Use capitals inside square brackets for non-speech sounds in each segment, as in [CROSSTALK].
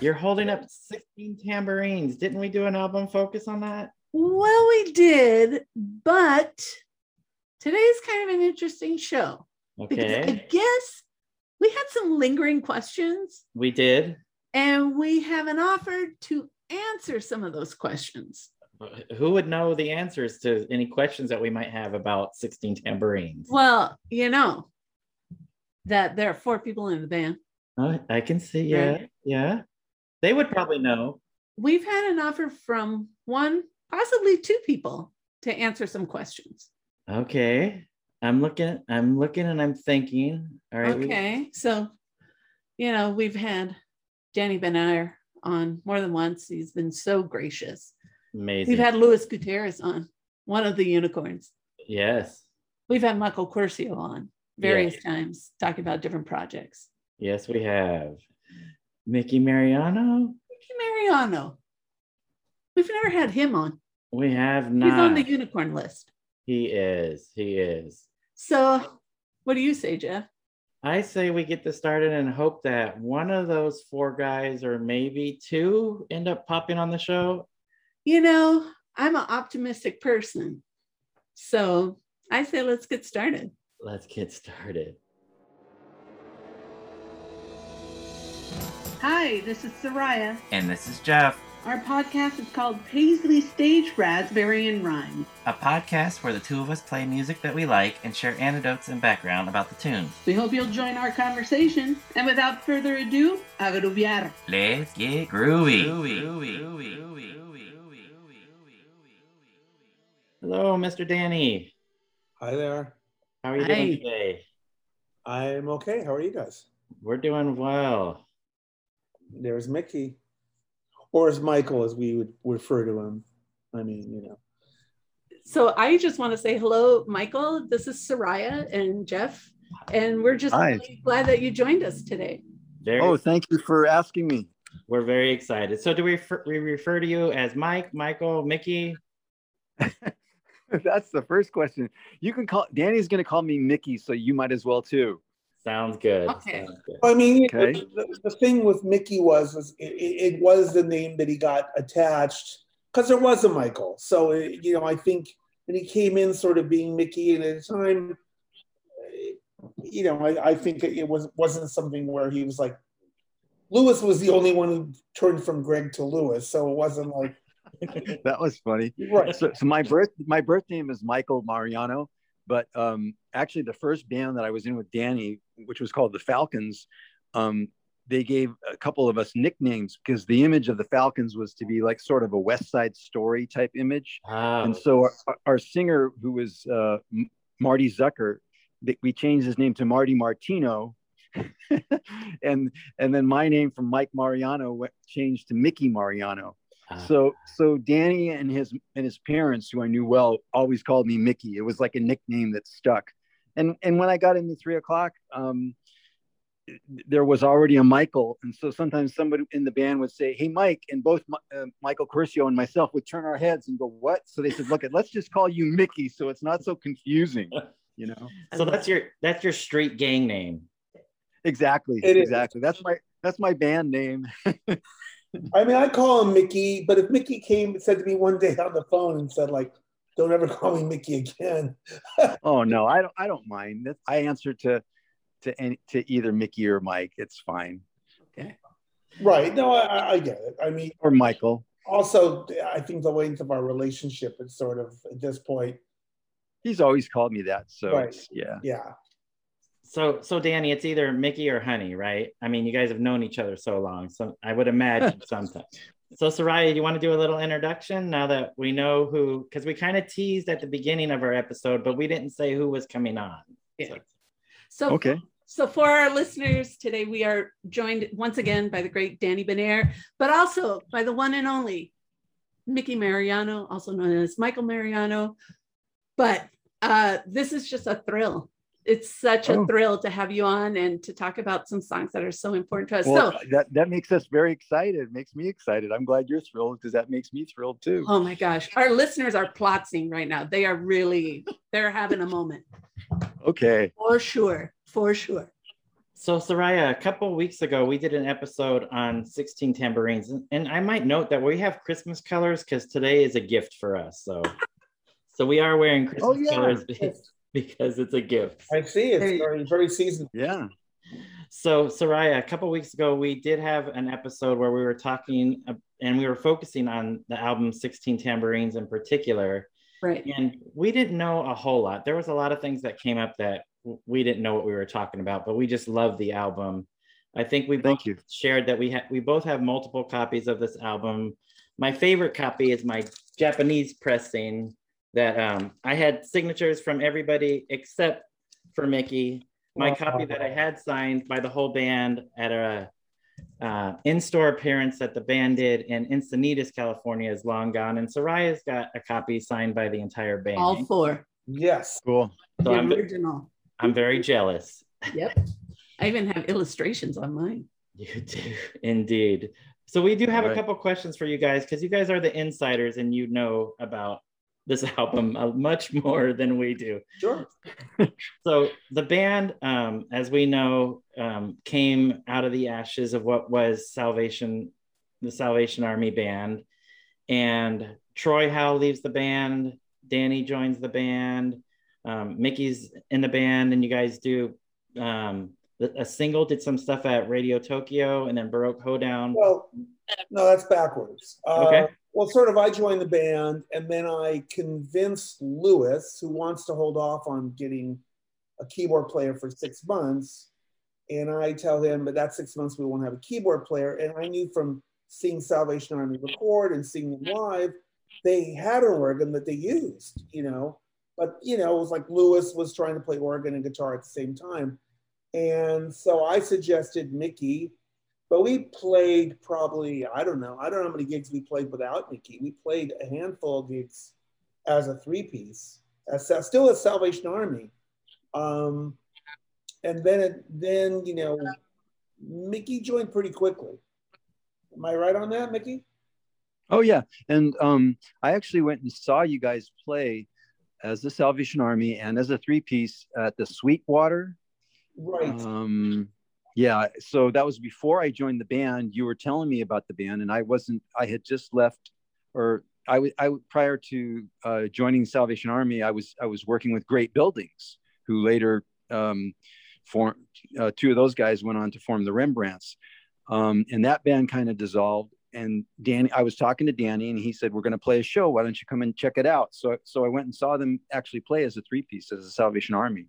You're holding up 16 tambourines. Didn't we do an album focus on that? Well, we did, but today's kind of an interesting show because I guess we had some lingering questions We did. and we haven't offered to answer some of those questions. Who would know the answers to any questions that we might have about 16 tambourines? Well, you know that there are four people in the band. Oh, I can see. Yeah. Right. Yeah. They would probably know. We've had an offer from one, possibly two people to answer some questions. Okay. I'm looking, I'm looking and I'm thinking. All right. we- Okay, so you know we've had Danny Benair on more than once. He's been so gracious. Amazing. We've had Luis Gutierrez on, one of the unicorns. yes. We've had Michael Quercio on various times talking about different projects. Yes, we have. Mickey Mariano. Mickey Mariano. We've never had him on. We have not. He's on the unicorn list. he is. He is. So, what do you say, Jeff? I say we get this started and hope that one of those four guys, or maybe two, end up popping on the show. You know, I'm an optimistic person. So, I say let's get started. Let's get started. Hi, this is Soraya. And this is Jeff, Our podcast is called Paisley Stage Raspberry and Rhyme. a podcast where the two of us play music that we like and share anecdotes and background about the tunes. We hope you'll join our conversation. And without further ado, agrubiar. Let's get groovy. Hello, Mr. Danny. Hi there. How are you Hi. doing today? I'm okay. How are you guys? We're doing well. There's Mickey, or as Michael, as we would refer to him. I mean, you know. So I just want to say hello, Michael. This is Soraya and Jeff, and we're just really glad that you joined us today. Very, Oh, thank you for asking me. we're very excited. So, do we refer, we refer to you as Mike, Michael, Mickey? [LAUGHS] That's the first question. You can call Danny's going to call me Mickey, so you might as well too. Sounds good. Okay. Sounds good. I mean, Okay. the, the thing with Mickey was, was it, it it was the name that he got attached because there was a Michael. So it, you know, I think, when he came in sort of being Mickey, and at the time, eh, you know, I, I think it was wasn't something where he was like. Lewis was the only one who turned from Greg to Lewis, so it wasn't like [LAUGHS] That was funny. right. So, so my birth my birth name is Michael Mariano, but um, actually the first band that I was in with Danny, which was called the Falcons, um, they gave a couple of us nicknames because the image of the Falcons was to be like sort of a West Side Story type image. Wow. And so our, our singer, who was uh, Marty Zucker, we changed his name to Marty Martino, [LAUGHS] and and then my name from Mike Mariano went, changed to Mickey Mariano. Ah, So so Danny and his and his parents, who I knew well, always called me Mickey. It was like a nickname that stuck. And and when I got into three o'clock, um, there was already a Michael, and so sometimes somebody in the band would say, "Hey, Mike," and both Mi- uh, Michael Quercio and myself would turn our heads and go, "What?" So they said, "Look, let's just call you Mickey, so it's not so confusing." [LAUGHS] You know, so that's your that's your street gang name. exactly, It is. exactly. That's my that's my band name. [LAUGHS] I mean, I call him Mickey, but if Mickey came and said to me one day on the phone and said, like, don't ever call me Mickey again. [LAUGHS] Oh no, I don't. I don't mind. I answer to to any to either Mickey or Mike. It's fine, Okay. Right. No, I- I, I get it. I mean, or Michael. also, I think the length of our relationship is sort of at this point, He's always called me that. So Right. it's, yeah. yeah. So so Danny, it's either Mickey or Honey, right? I mean, you guys have known each other so long, so I would imagine [LAUGHS] sometimes. So Soraya, do you want to do a little introduction now that we know who? Because we kind of teased at the beginning of our episode, but we didn't say who was coming on. Yeah. So- So Okay. So for our listeners today, we are joined once again by the great Danny Benair, but also by the one and only Mickey Mariano, also known as Michael Mariano. But uh, this is just a thrill. It's such a Oh. thrill to have you on and to talk about some songs that are so important to us. Well, so, that that makes us very excited. Makes me excited. I'm glad you're thrilled because that makes me thrilled too. oh my gosh, our listeners are plotzing right now. They are really, they're having a moment Okay. for sure, for sure. So, Soraya, a couple weeks ago, we did an episode on 16 tambourines, and I might note that we have Christmas colors because today is a gift for us. So, so we are wearing oh, Christmas Oh, yeah. colors [LAUGHS] because it's a gift. I see. It's Hey. very, very seasonal. Yeah. So, Soraya, a couple weeks ago, we did have an episode where we were talking uh, and we were focusing on the album 16 Tambourines in particular. Right. And we didn't know a whole lot. There was a lot of things that came up that w- we didn't know what we were talking about, but we just love the album. I think we Thank both you. shared that we ha- we both have multiple copies of this album. My favorite copy is my Japanese pressing that um, I had signatures from everybody except for Mickey. My copy that I had signed by the whole band at a uh, in-store appearance that the band did in Encinitas, California, is long gone, and Soraya's got a copy signed by the entire band. All four. Yes. Cool. So the I'm, original. I'm very jealous. Yep. I even have illustrations on mine. You do indeed. So we do have a couple questions for you guys because you guys are the insiders and you know about this album uh, much [LAUGHS] more than we do. Sure. [LAUGHS] So the band, um, as we know, um, came out of the ashes of what was Salvation, the Salvation Army band, and Troy Howe leaves the band. Danny joins the band. Um, Mickey's in the band, and you guys do um, a single. Did some stuff at Radio Tokyo, and then Baroque Hoedown. Well, no, that's backwards. Uh, Okay. Well, sort of, I joined the band, and then I convinced Lewis, who wants to hold off on getting a keyboard player for six months. And I tell him, but that six months we won't have a keyboard player. And I knew from seeing Salvation Army record and seeing them live, they had an organ that they used, you know. But you know, it was like Lewis was trying to play organ and guitar at the same time. And so I suggested Mickey, but we played probably, I don't know, I don't know how many gigs we played without Mickey. We played a handful of gigs as a three piece, as still as Salvation Army. Um, and then, it, then you know, Mickey joined pretty quickly. Am I right on that, Mickey? Oh yeah, and um, I actually went and saw you guys play as the Salvation Army and as a three piece at the Sweetwater. Right. Um, yeah, so that was before I joined the band. You were telling me about the band, and I wasn't. I had just left, or I was. I prior to uh, joining Salvation Army, I was I was working with Great Buildings, who later um, formed. Uh, two of those guys went on to form the Rembrandts, um, and that band kind of dissolved. And Danny, I was talking to Danny, and he said, "We're going to play a show. Why don't you come and check it out?" So, so I went and saw them actually play as a three piece as a Salvation Army.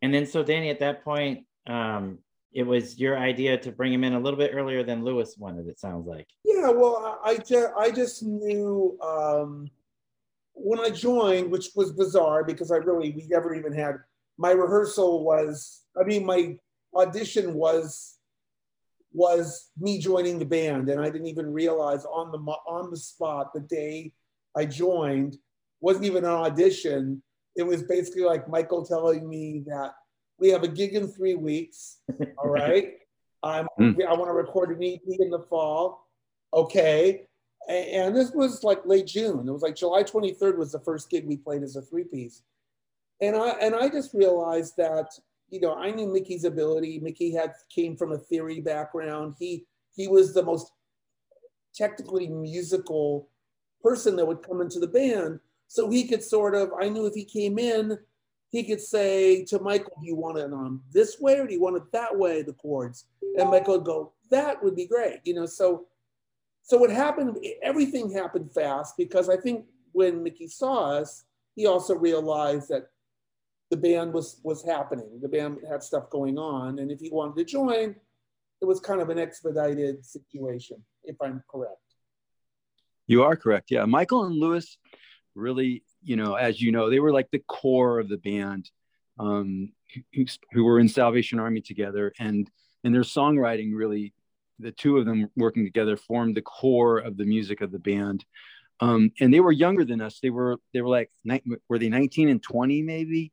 And then, so Danny, at that point, um, it was your idea to bring him in a little bit earlier than Lewis wanted. It sounds like. Yeah, well, I, I just I just knew um, when I joined, which was bizarre because I really we never even had my rehearsal was I mean my audition was was me joining the band, and I didn't even realize on the on the spot the day I joined wasn't even an audition. It was basically like Michael telling me that we have a gig in three weeks. [LAUGHS] All right. I'm, Mm. I want to record an EP in the fall. Okay. A- And this was like late June. It was like July 23rd was the first gig we played as a three piece. And I, and I just realized that, you know, I knew Mickey's ability. Mickey had came from a theory background. He, he was the most technically musical person that would come into the band. So he could sort of, I knew if he came in, he could say to Michael, do you want it on this way or do you want it that way, the chords? And Michael would go, that would be great. You know, so so what happened, everything happened fast because I think when Mickey saw us, he also realized that the band was was happening. The band had stuff going on. And if he wanted to join, it was kind of an expedited situation, if I'm correct. You are correct. Yeah. Michael and Lewis really, you know, as you know, they were like the core of the band um, who, who were in Salvation Army together. And, and their songwriting really, the two of them working together formed the core of the music of the band. Um, and they were younger than us. They were, they were like, were they 19 and 20 maybe?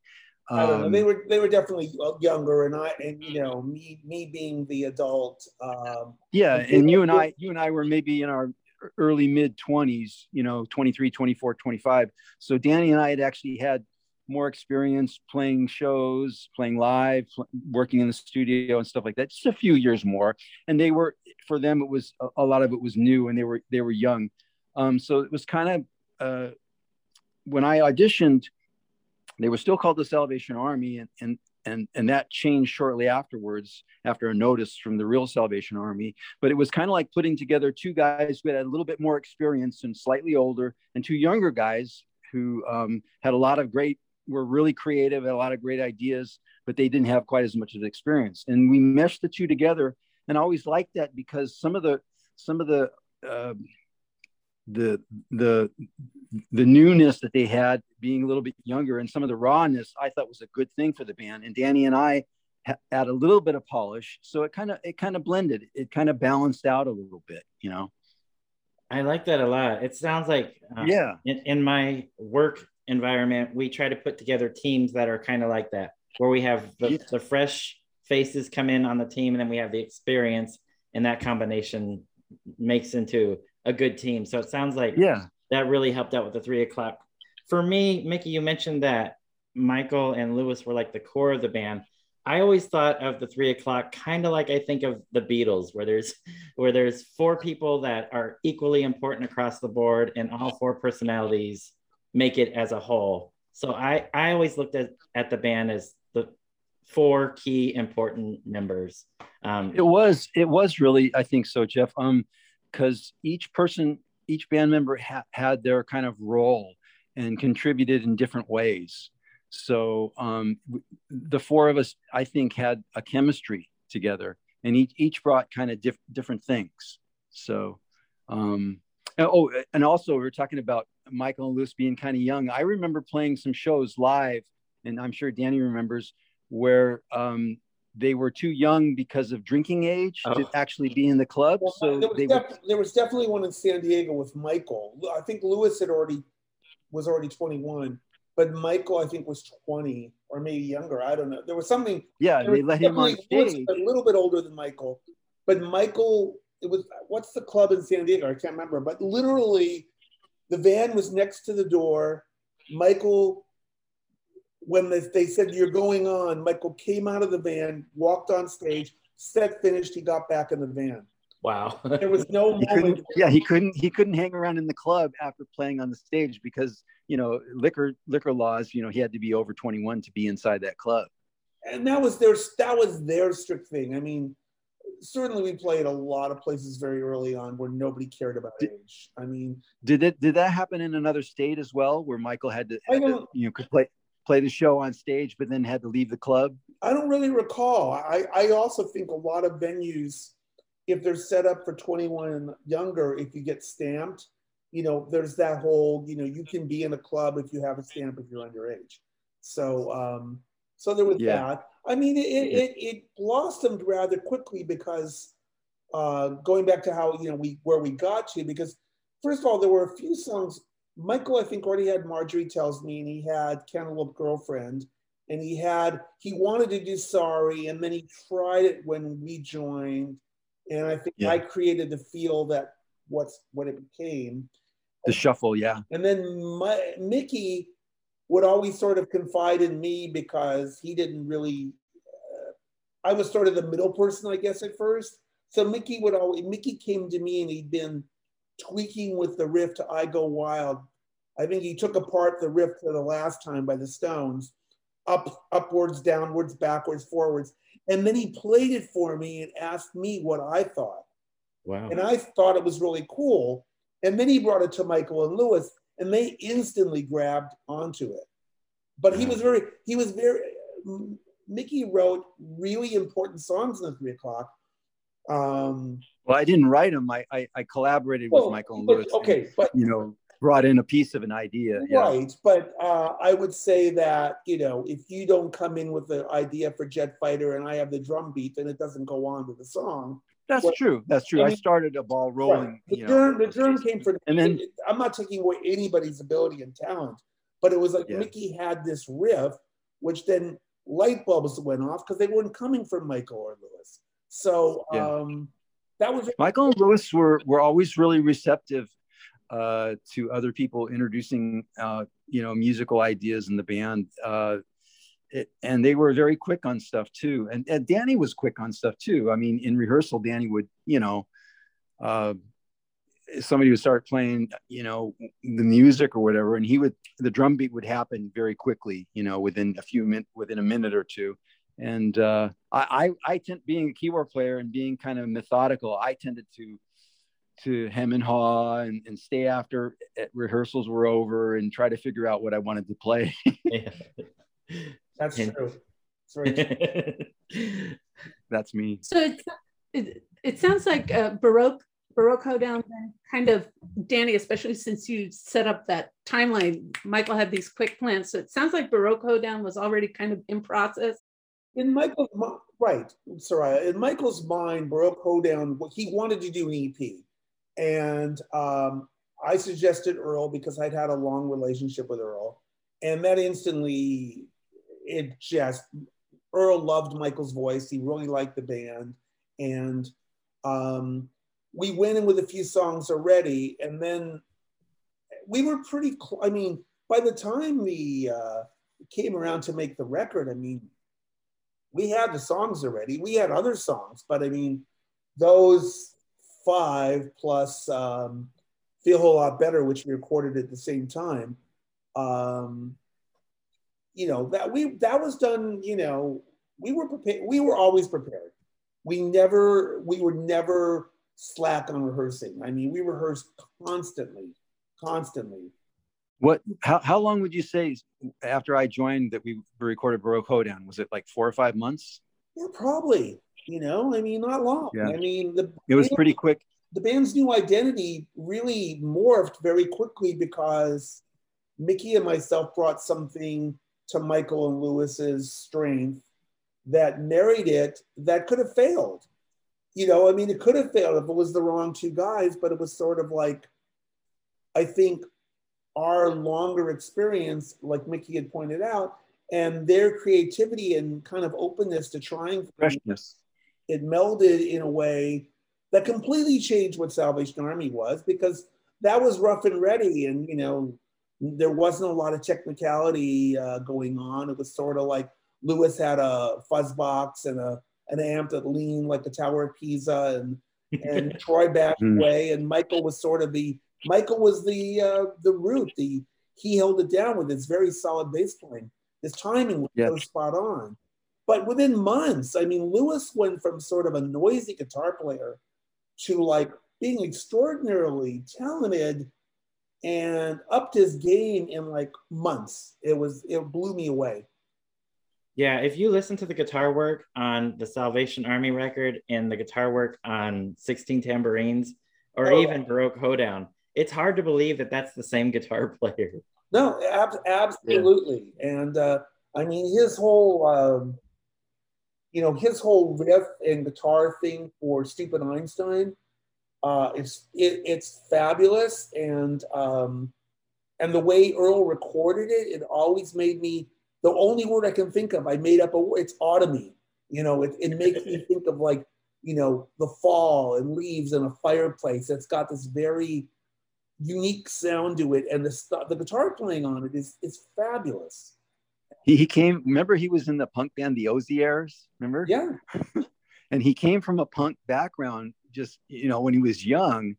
I don't know. Um, They were they were definitely younger, and I and you know me me being the adult. Um, yeah and you and i you and i were maybe in our early mid 20s you know 23 24 25 so danny and i had actually had more experience playing shows, playing live, working in the studio and stuff like that. Just a few years more, and they were for them. It was a, lot of it was new, and they were they were young. Um, so it was kind of uh, when I auditioned, they were still called the Salvation Army, and and and and that changed shortly afterwards after a notice from the real Salvation Army. But it was kind of like putting together two guys who had a little bit more experience and slightly older, and two younger guys who um, had a lot of great were really creative, had a lot of great ideas, but they didn't have quite as much of experience. And we meshed the two together, and I always liked that because some of the some of the uh, the the the newness that they had being a little bit younger and some of the rawness I thought was a good thing for the band. And Danny and I ha- add a little bit of polish, so it kind of it kind of blended. It kind of balanced out a little bit, you know. I like that a lot. It sounds like uh, yeah. In, in my work environment, we try to put together teams that are kind of like that, where we have the, the fresh faces come in on the team, and then we have the experience, and that combination makes into a good team. So it sounds like yeah, that really helped out with the three o'clock. For me, Mickey, you mentioned that Michael and Lewis were like the core of the band. I always thought of the three o'clock kind of like I think of the Beatles, where there's where there's four people that are equally important across the board, and all four personalities make it as a whole. So I I always looked at at the band as the four key important members. Um, it was it was really I think so, Jeff. Um, because each person, each band member ha- had their kind of role and contributed in different ways. So um, the four of us, I think, had a chemistry together, and each each brought kind of diff- different things. So, um, oh, and also we are talking about Michael and Louis being kind of young. I remember playing some shows live, and I'm sure Danny remembers where um, they were too young because of drinking age oh. to actually be in the club. Well, so there was, they def- were... there was definitely one in San Diego with Michael. I think Lewis had already was already 21, but Michael I think was 20 or maybe younger. I don't know. There was something. Yeah, they let him on stage. a little bit older than Michael, but Michael. It was what's the club in San Diego? I can't remember, but literally, the van was next to the door. Michael when they said you're going on, Michael came out of the van, walked on stage, set finished, he got back in the van. Wow. there was no he moment. Yeah, he couldn't he couldn't hang around in the club after playing on the stage because, you know, liquor liquor laws, you know, he had to be over 21 to be inside that club. And that was their that was their strict thing. I mean, certainly we played a lot of places very early on where nobody cared about did, age. I mean, did it did that happen in another state as well where Michael had to, had to you know could play play the show on stage, but then had to leave the club? I don't really recall. I, I also think a lot of venues, if they're set up for 21 and younger, if you get stamped, you know, there's that whole, you know, you can be in a club if you have a stamp if you're underage. So, um, so there was yeah. that. I mean, it, it, it blossomed rather quickly because uh, going back to how, you know, we, where we got to, because first of all, there were a few songs Michael, I think, already had Marjorie Tells Me, and he had Cantaloupe Girlfriend, and he had he wanted to do Sorry, and then he tried it when we joined, and I think yeah. I created the feel that what's what it became. The shuffle, yeah. And then my, Mickey would always sort of confide in me because he didn't really. Uh, I was sort of the middle person, I guess, at first. So Mickey would always Mickey came to me, and he'd been tweaking with the riff to I Go Wild. I think he took apart the riff for the last time by the Stones, up, upwards, downwards, backwards, forwards. And then he played it for me and asked me what I thought. Wow. And I thought it was really cool. And then he brought it to Michael and Lewis, and they instantly grabbed onto it. But he was very, he was very, Mickey wrote really important songs in the three o'clock. Um, well, I didn't write them. I I, I collaborated well, with Michael and Louis. Okay, and, but you know, brought in a piece of an idea. Right, yeah. but uh, I would say that you know, if you don't come in with an idea for Jet Fighter and I have the drum beat, then it doesn't go on to the song. That's true. That's true. I, mean, I, started a ball rolling. Right. The, germ, the germ came from, and then I'm not taking away anybody's ability and talent, but it was like yeah. Mickey had this riff, which then light bulbs went off because they weren't coming from Michael or Lewis. So yeah. um, that was Michael and Louis were were always really receptive. uh, to other people introducing uh, you know musical ideas in the band. Uh, it, and they were very quick on stuff too. And, and, Danny was quick on stuff too. I mean, in rehearsal, Danny would you know. Uh, somebody would start playing, you know, the music or whatever, and he would the drum beat would happen very quickly, you know, within a few minutes, within a minute or two, and uh, I, I, I tend being a keyboard player and being kind of methodical. I tended to to hem and haw and, and stay after rehearsals were over and try to figure out what I wanted to play. [LAUGHS] That's true. That's, [LAUGHS] That's me. So it, it, it sounds like uh, Baroque Baroque Hoedown kind of Danny, especially since you set up that timeline, Michael had these quick plans. So it sounds like Baroque Hoedown was already kind of in process in Michael's right, Soraya, in Michael's mind, Baroque Hoedown, he wanted to do an EP, and um, I suggested Earl because I'd had a long relationship with Earl, and that instantly, it just Earl loved Michael's voice. He really liked the band, and um, we went in with a few songs already, and then we were pretty. Cl- I mean, by the time we uh, came around to make the record, I mean, we had the songs already. We had other songs, but I mean, those five plus um, Feel a Whole Lot Better, which we recorded at the same time, um, you know, that we that was done, you know, we were prepared, we were always prepared. We never, we were never slack on rehearsing. I mean, we rehearsed constantly, constantly. What? How, how long would you say after I joined that we recorded Baroque Hoedown? Was it like four or five months? Yeah, probably. You know, I mean, not long. Yeah. I mean, the it was band, pretty quick. The band's new identity really morphed very quickly because Mickey and myself brought something to Michael and Lewis's strength that married it that could have failed. You know, I mean, it could have failed if it was the wrong two guys, but it was sort of like, I think our longer experience, like Mickey had pointed out, and their creativity and kind of openness to trying freshness. It melded in a way that completely changed what Salvation Army was because that was rough and ready, and you know there wasn't a lot of technicality uh, going on. It was sort of like Lewis had a fuzz box and a an amp that leaned like the Tower of Pisa, and and [LAUGHS] Troy backed hmm. away, and Michael was sort of the Michael was the uh, the root. The he held it down with his very solid bass playing. His timing was yep. so spot on. But within months, I mean, Lewis went from sort of a noisy guitar player to like being extraordinarily talented and upped his game in like months. It was it blew me away. Yeah, if you listen to the guitar work on the Salvation Army record and the guitar work on 16 Tambourines or oh. even Baroque Hoedown, it's hard to believe that that's the same guitar [LAUGHS] player. No, ab- absolutely. Yeah. And uh, I mean, his whole, um, you know, his whole riff and guitar thing for Stupid Einstein, uh, it's it, it's fabulous. And um, and the way Earl recorded it, it always made me the only word I can think of. I made up a word. It's autumny. You know, it, it makes me [LAUGHS] think of like you know the fall and leaves and a fireplace. It's got this very unique sound to it, and the st- the guitar playing on it is is fabulous. He, he came. Remember, he was in the punk band the Oziers. Remember? Yeah. [LAUGHS] and he came from a punk background, just you know, when he was young,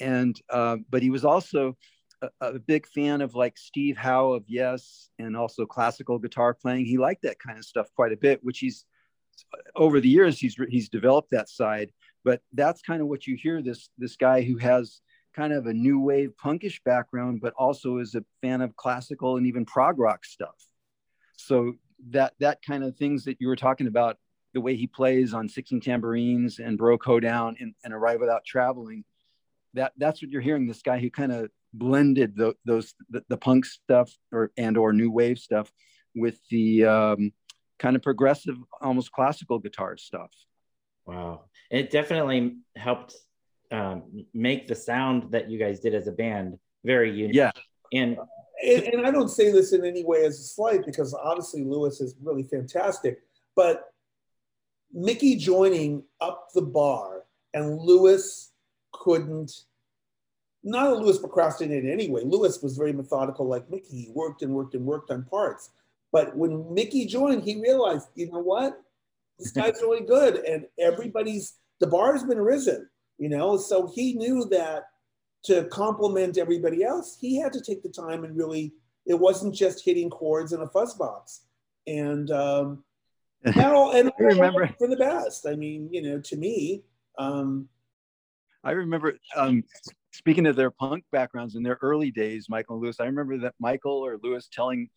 and uh, but he was also a, a, big fan of like Steve Howe of Yes, and also classical guitar playing. He liked that kind of stuff quite a bit, which he's over the years he's he's developed that side. But that's kind of what you hear this this guy who has kind of a new wave punkish background, but also is a fan of classical and even prog rock stuff. So that that kind of things that you were talking about, the way he plays on 16 tambourines and Baroque Down and, and Arrive Without Traveling, that that's what you're hearing. This guy who kind of blended the, those the, the, punk stuff or and or new wave stuff with the um, kind of progressive, almost classical guitar stuff. Wow, it definitely helped um, make the sound that you guys did as a band very unique. Yeah. And, and, and I don't say this in any way as a slight because obviously Lewis is really fantastic, but Mickey joining up the bar and Lewis couldn't not that Louis procrastinated anyway. Lewis was very methodical, like Mickey. He worked and worked and worked on parts. But when Mickey joined, he realized, you know what? This guy's [LAUGHS] really good. And everybody's, the bar's been risen, you know? So he knew that to complement everybody else, he had to take the time and really, it wasn't just hitting chords in a fuzz box. And, um, [LAUGHS] and, all, and I remember for the best. I mean, you know, to me, um, I remember um, speaking of their punk backgrounds in their early days, Michael and Louis. I remember that Michael or lewis telling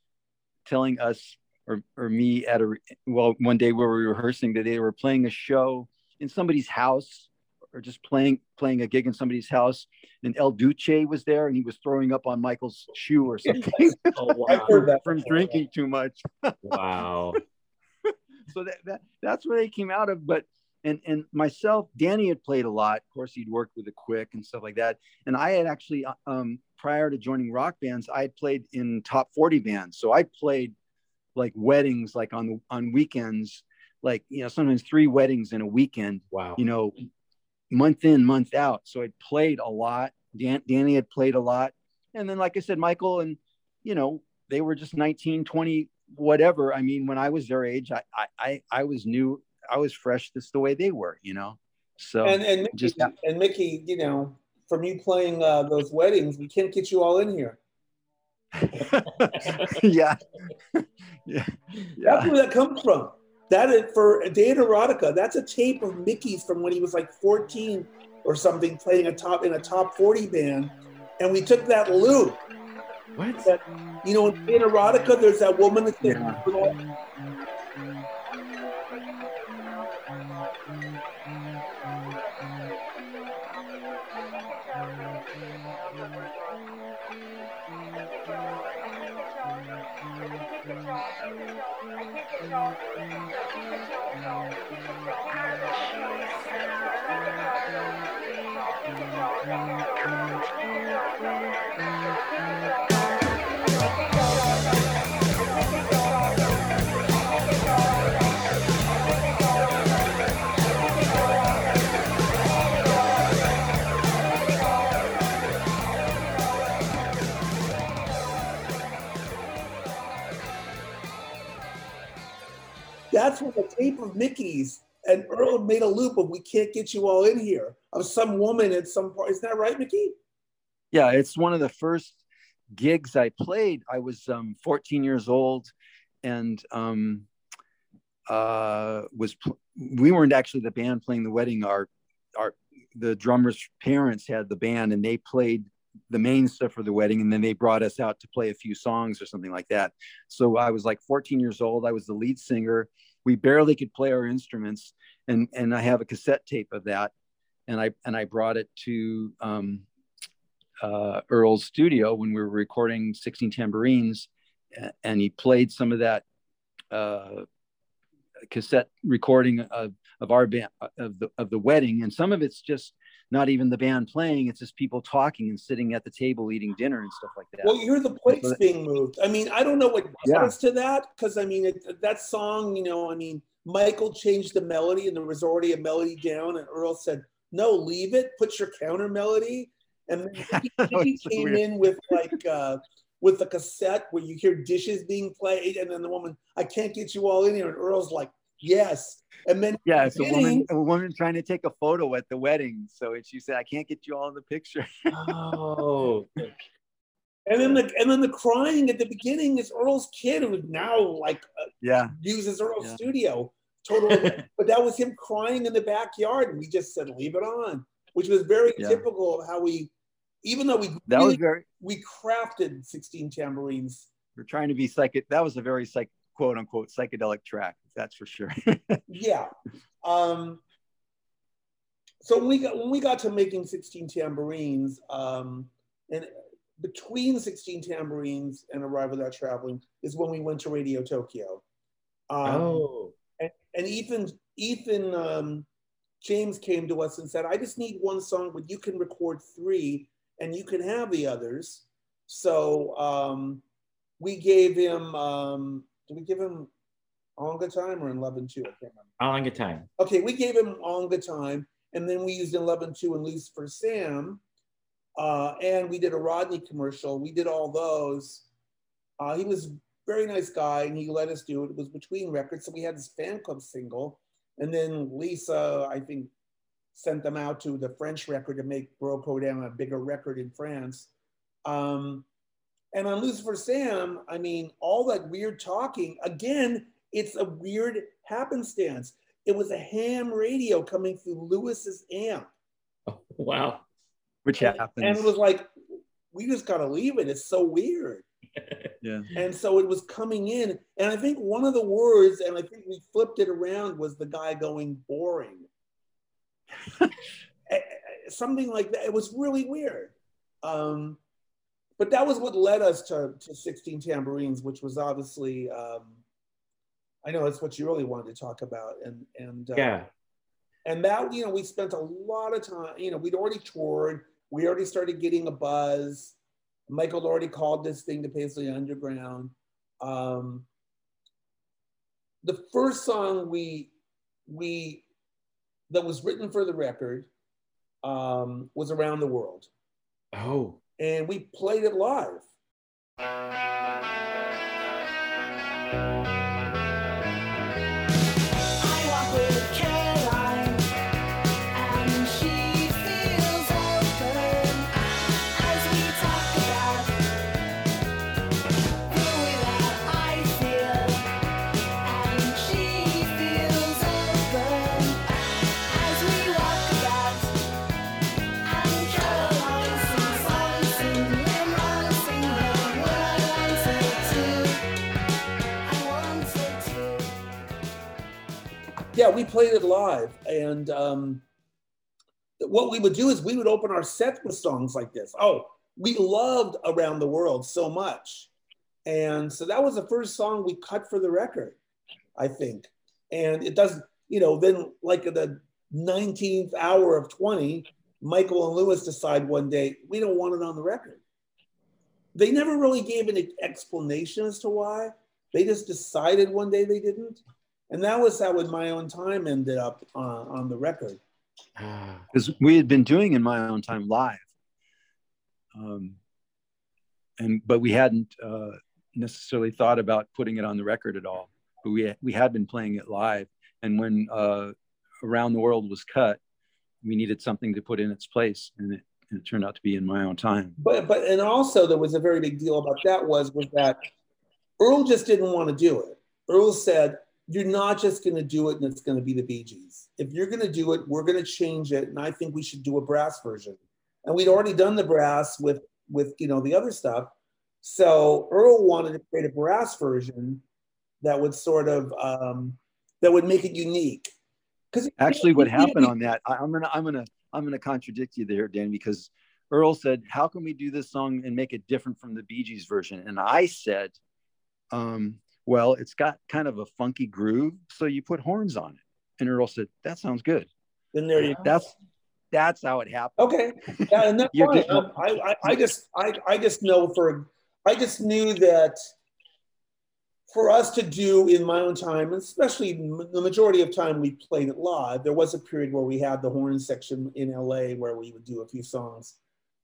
telling us or, or me at a well one day where we were rehearsing that they were playing a show in somebody's house or just playing playing a gig in somebody's house and El Duce was there and he was throwing up on Michael's shoe or something [LAUGHS] [LAUGHS] Oh, wow. from drinking too much. [LAUGHS] wow. so that, that that's where they came out of. But and and myself, Danny had played a lot. Of course, he'd worked with the Quick and stuff like that. And I had actually, um, prior to joining rock bands, I had played in top forty bands. So I played like weddings, like on on weekends, like you know sometimes three weddings in a weekend. Wow. You know, month in, month out. So I played a lot. Dan, Danny had played a lot, and then like I said, Michael and you know they were just 19, 20, whatever. I mean, when I was their age, I I I, I was new. I was fresh just the way they were, you know. So and and Mickey, just and Mickey, you know, from you playing uh, those weddings, we can't get you all in here. [LAUGHS] yeah, [LAUGHS] [LAUGHS] yeah, That's where that comes from. That is for a day in erotica. That's a tape of Mickey's from when he was like 14 or something, playing a top in a top 40 band, and we took that loop. What? That you know, in erotica, there's that woman that Yeah. That's when the tape of Mickey's and Earl made a loop of "We can't get you all in here" of some woman at some part. Is that right, Mickey? yeah it's one of the first gigs i played i was um, 14 years old and um, uh, was pl- we weren't actually the band playing the wedding our our the drummer's parents had the band and they played the main stuff for the wedding and then they brought us out to play a few songs or something like that so i was like 14 years old i was the lead singer we barely could play our instruments and and i have a cassette tape of that and i and i brought it to um, uh, Earl's studio when we were recording 16 tambourines, and he played some of that uh, cassette recording of, of our band of the of the wedding, and some of it's just not even the band playing; it's just people talking and sitting at the table eating dinner and stuff like that. Well, you hear the plates being moved. I mean, I don't know what Yeah. comes to that because I mean, it, that song, you know, I mean, Michael changed the melody and there was already a melody down, and Earl said, "No, leave it. Put your counter melody." And then [LAUGHS] he, he so came weird. in with like uh, with the cassette where you hear dishes being played, and then the woman, "I can't get you all in here," and Earl's like, "Yes." And then yeah, it's a woman, a woman trying to take a photo at the wedding. So she said, "I can't get you all in the picture." Oh, And then the and then the crying at the beginning is Earl's kid who now like uh, yeah, uses Earl's Yeah. studio. Totally, [LAUGHS] but that was him crying in the backyard, and we just said leave it on, which was very Yeah. typical of how we, even though we that really, was very. we crafted 16 tambourines. We're trying to be psychic. That was a very psych, quote unquote, psychedelic track. That's for sure. [LAUGHS] Yeah. Um, so when we got when we got to making 16 tambourines, um, and between 16 tambourines and Arrive Without Traveling is when we went to Radio Tokyo. Um, oh, and, and Ethan Ethan um, James came to us and said, "I just need one song, but you can record three, and you can have the others." So um, we gave him. Um, did we give him Onga time or in Love and Two? I can't remember. good time. Okay, we gave him Onga time, and then we used in Love and Two and Lucifer Sam. uh, and we did a Rodney commercial. We did all those. Uh, he was a very nice guy, and he let us do it. It was between records, so we had this fan club single, and then Lisa, I think, sent them out to the French record to make Baroque Hoedown a bigger record in France. Um, and on Lucifer Sam, I mean, all that weird talking, again, it's a weird happenstance. It was a ham radio coming through Lewis's amp. Oh, [LAUGHS] wow. Which And- happens. And it was like, we just got to leave it. It's so weird. [LAUGHS] yeah. And so it was coming in. And I think one of the words, and I think we flipped it around, was the guy going boring. [LAUGHS] Eh, eh, Something like that. It was really weird. Um, but that was what led us to, to 16 Tambourines, which was obviously, um, I know that's what you really wanted to talk about. And, and, uh, yeah. and that you know we spent a lot of time you know we'd already toured we already started getting a buzz michael already called this thing the paisley underground um, the first song we we that was written for the record um, was around the world Oh. And we played it live yeah we played it live and um, what we would do is we would open our set with songs like this. Oh we loved around the world so much. And so that was the first song we cut for the record i think. And it doesn't you know then like the 19th hour of 20 michael and lewis decide one day we don't want it on the record. They never really gave an explanation as to why. They just decided one day they didn't and that was how in my own time ended up uh, on the record. Ah. because we had been doing in my own time live. Um, and but we hadn't uh, necessarily thought about putting it on the record at all. But we we had been playing it live. And when uh, around the world was cut we needed something to put in its place. And it, and it turned out to be in my own time. But but and also there was a very big deal about that was was that Earl just didn't want to do it. Earl said, "You're not just going to do it, and it's going to be the Bee Gees. If you're going to do it, we're going to change it, and I think we should do a brass version." And we'd already done the brass with with you know the other stuff, so Earl wanted to create a brass version that would sort of um, that would make it unique. Because actually what happened on that I, i'm gonna i'm gonna i'm gonna contradict you there dan because earl said how can we do this song and make it different from the bee gees version and i said um, well it's got kind of a funky groove so you put horns on it and earl said that sounds good then there you go. that's that's how it happened Okay. Yeah, and that's [LAUGHS] fine. Um, I, I, I just I, I just know for I just knew that for us to do in my own time, especially the majority of time we played it live, there was a period where we had the horn section in LA where we would do a few songs.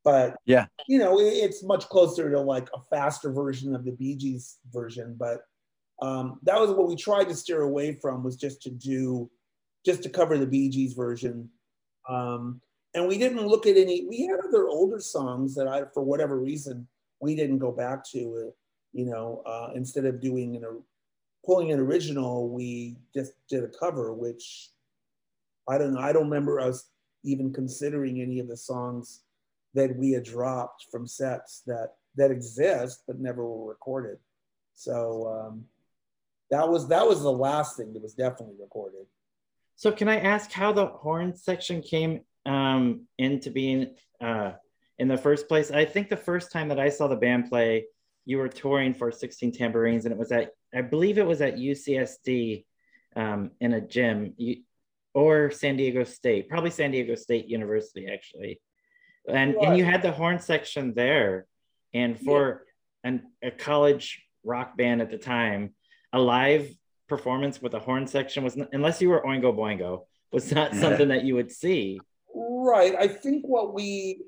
But Yeah. you know, it's much closer to like a faster version of the Bee Gees version. But um, that was what we tried to steer away from was just to do, just to cover the Bee Gees version. Um, and we didn't look at any we had other older songs that i for whatever reason we didn't go back to you know uh, instead of doing an pulling an original we just did a cover which i don't know i don't remember us even considering any of the songs that we had dropped from sets that that exist but never were recorded so um, that was that was the last thing that was definitely recorded. So can I ask how the horn section came um, into being uh, in the first place? I think the first time that I saw the band play, you were touring for 16 Tambourines, and it was at, I believe it was at UCSD um, in a gym, or San Diego State, probably San Diego State University actually, and and you had the horn section there, and for an, a college rock band at the time, a live performance with a horn section was not, unless you were Oingo Boingo was not something that you would see. Right. I think what we,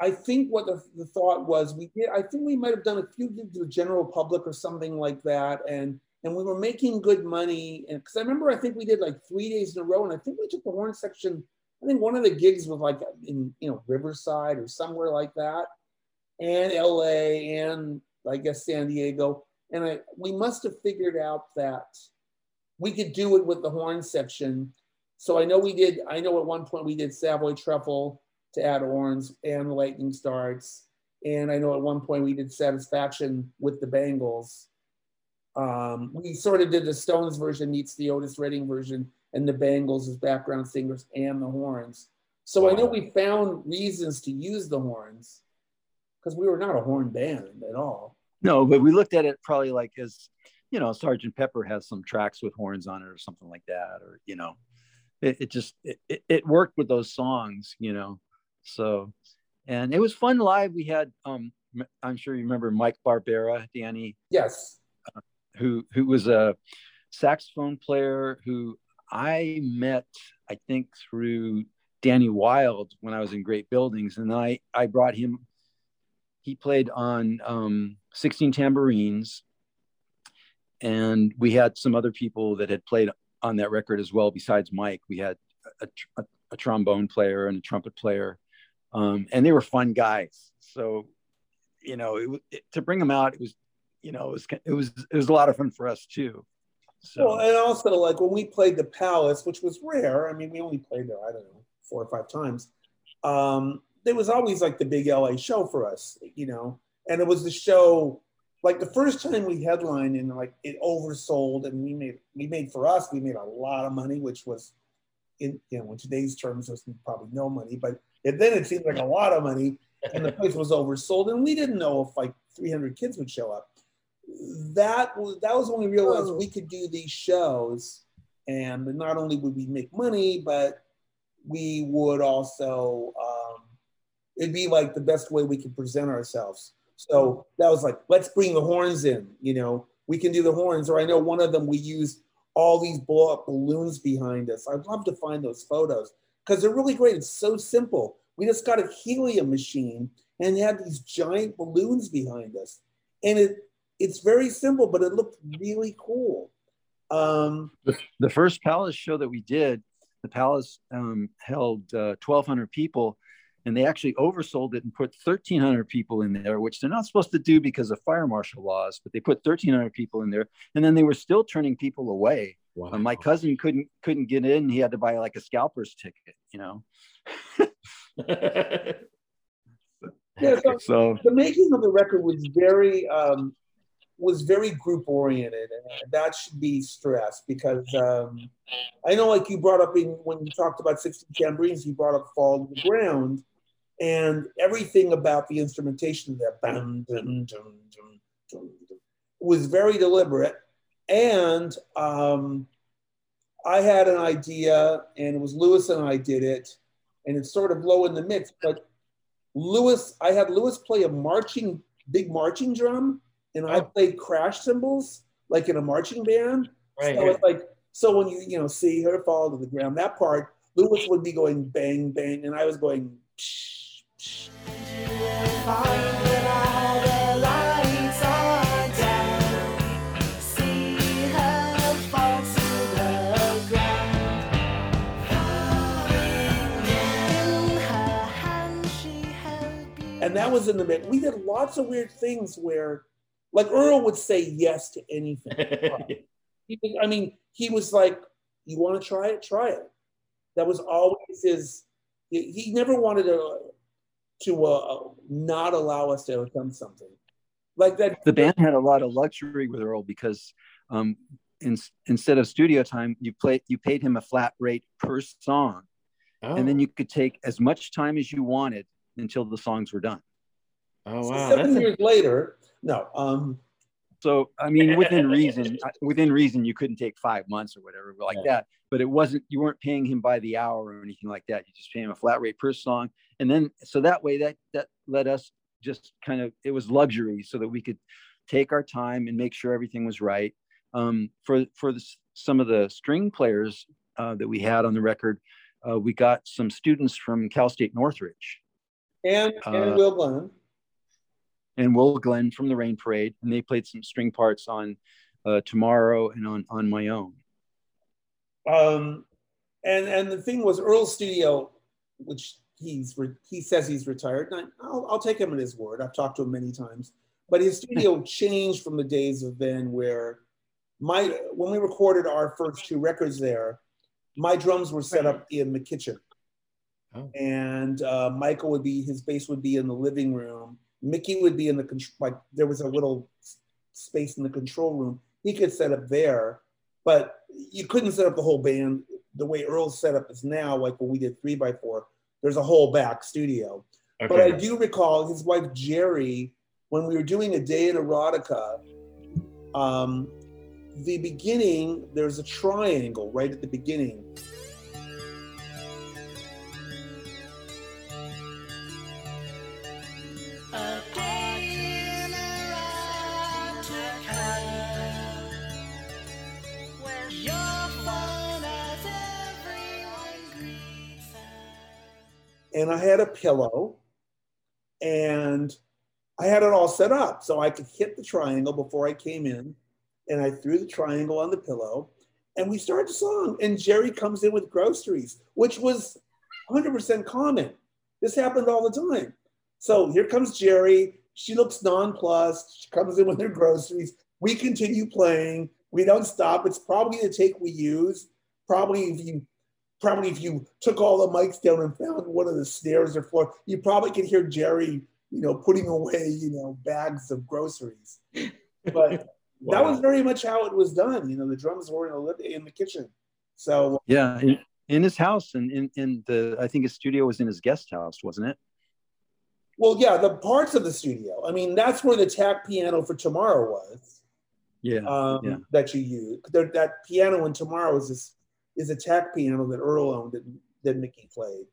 I think what the, the thought was, we did. I think we might have done a few gigs to the general public or something like that, and and we were making good money. And because I remember, I think we did like three days in a row, and I think we took the horn section. I think one of the gigs was like in you know Riverside or somewhere like that, and L.A. and I guess San Diego. And I we must have figured out that we could do it with the horn section. So I know we did. I know at one point we did Savoy Truffle to add horns and lightning starts. And I know at one point we did Satisfaction with the Bangles. Um, we sort of did the Stones version meets the Otis Redding version and the Bangles as background singers and the horns. So I know we found reasons to use the horns because we were not a horn band at all. No, but we looked at it probably like as, you know, Sergeant Pepper has some tracks with horns on it or something like that, or you know, it, it just it, it- worked with those songs, you know. So, and it was fun live. We had, um, I'm sure you remember Mike Barbera, Danny, Yes. who who was a saxophone player who I met, I think, through Danny Wilde when I was in Great Buildings, and I I brought him. He played on um, 16 tambourines, and we had some other people that had played on that record as well. Besides Mike, we had a, a, a trombone player and a trumpet player, um, and they were fun guys. So, you know, it, it, to bring them out, it was, you know, it was it was it was a lot of fun for us too. So Well, and also like when we played the Palace, which was rare. I mean, we only played there, I don't know, four or five times. Um, there was always like the big LA show for us, you know, and it was the show. Like the first time we headlined and like it oversold, and we made we made for us we made a lot of money, which was in you know in today's terms was probably no money, but then it seemed like a lot of money, and the place was oversold, and we didn't know if like 300 kids would show up that was that was when we realized we could do these shows and not only would we make money but we would also um, it'd be like the best way we could present ourselves. So that was like let's bring the horns in you know? We can do the horns or i know one of them we used all these blow up balloons behind us. I'd love to find those photos because they're really great. It's so simple. We just got a helium machine and had these giant balloons behind us. And it it's very simple, but it looked really cool. Um, the, the first Palace show that we did, the Palace um, held uh, 1,200 people, and they actually oversold it and put 1,300 people in there, which they're not supposed to do because of fire marshal laws. But they put 1,300 people in there, and then they were still turning people away. Wow. Uh, my cousin couldn't couldn't get in; he had to buy like a scalper's ticket, you know. [LAUGHS] yeah, so [LAUGHS] So the making of the record was very um, was very group oriented, and that should be stressed because um, I know, like you brought up in when you talked about 16 tambourines, you brought up "Fall to the Ground," and everything about the instrumentation there bam, dum, dum, dum, was very deliberate, and um, I had an idea, and it was Lewis and I did it, and it's sort of low in the mix, but Lewis, I had Lewis play a marching, big marching drum, and I Oh. played crash cymbals like in a marching band. right. So it's like, so when you you know see her fall to the ground, that part, Lewis would be going bang bang, and I was going. Psh, psh. And that was in the mix. We did lots of weird things where, like Earl would say yes to anything. [LAUGHS] Was- I mean, he was like, "You want to try it? Try it." That was always his. He he never wanted to to uh, not allow us to attempt something like that. the band had a lot of luxury with Earl because um, in, instead of studio time, you play you paid him a flat rate per song, oh, and then you could take as much time as you wanted until the songs were done. oh So wow, seven that's a, years later, no. Um, So I mean, within [LAUGHS] reason, within reason, you couldn't take five months or whatever like Yeah. that. But it wasn't you weren't paying him by the hour or anything like that. You just pay him a flat rate per song, and then so that way that that let us just kind of it was luxury so that we could take our time and make sure everything was right. Um, for for the, some of the string players uh, that we had on the record, uh, we got some students from Cal State Northridge And, and Uh, Will Glenn. And Will Glenn from the Rain Parade, and they played some string parts on uh, Tomorrow and on on my own. Um, and and the thing was Earl's studio, which he's re- he says he's retired. I, I'll, I'll take him at his word. I've talked to him many times. But his studio [LAUGHS] changed from the days of then, where my when we recorded our first two records there, my drums were set up in the kitchen, Oh. and uh, Michael would be his bass would be in the living room. Mickey would be in the like there was a little space in the control room. He could set up there, but you couldn't set up the whole band the way Earl's setup is now. Like when we did three by four, there's a whole back studio. But I do recall his wife Jerry when we were doing a day in erotica. Um, the beginning, there's a triangle right at the beginning. And I had a pillow and I had it all set up so I could hit the triangle before I came in. And I threw the triangle on the pillow and we started the song. And Jerry comes in with groceries, which was 100% common. This happened all the time. So here comes Jerry. She looks nonplussed. She comes in with her groceries. We continue playing. We don't stop. It's probably the take we use. Probably if you probably if you took all the mics down and found one of the stairs or floor, you probably could hear Jerry, you know, putting away, you know, bags of groceries. But [LAUGHS] that was very much how it was done. You know, the drums were in, a, lit- in the kitchen. So Yeah, in, in his house, and in, in the I think his studio was in his guest house, wasn't it? Well, yeah, the parts of the studio. I mean, that's where the tack piano for Tomorrow was. Yeah, Um, yeah. That you use. There- That piano in Tomorrow is this, is a tack piano that Earl owned that, that Mickey played.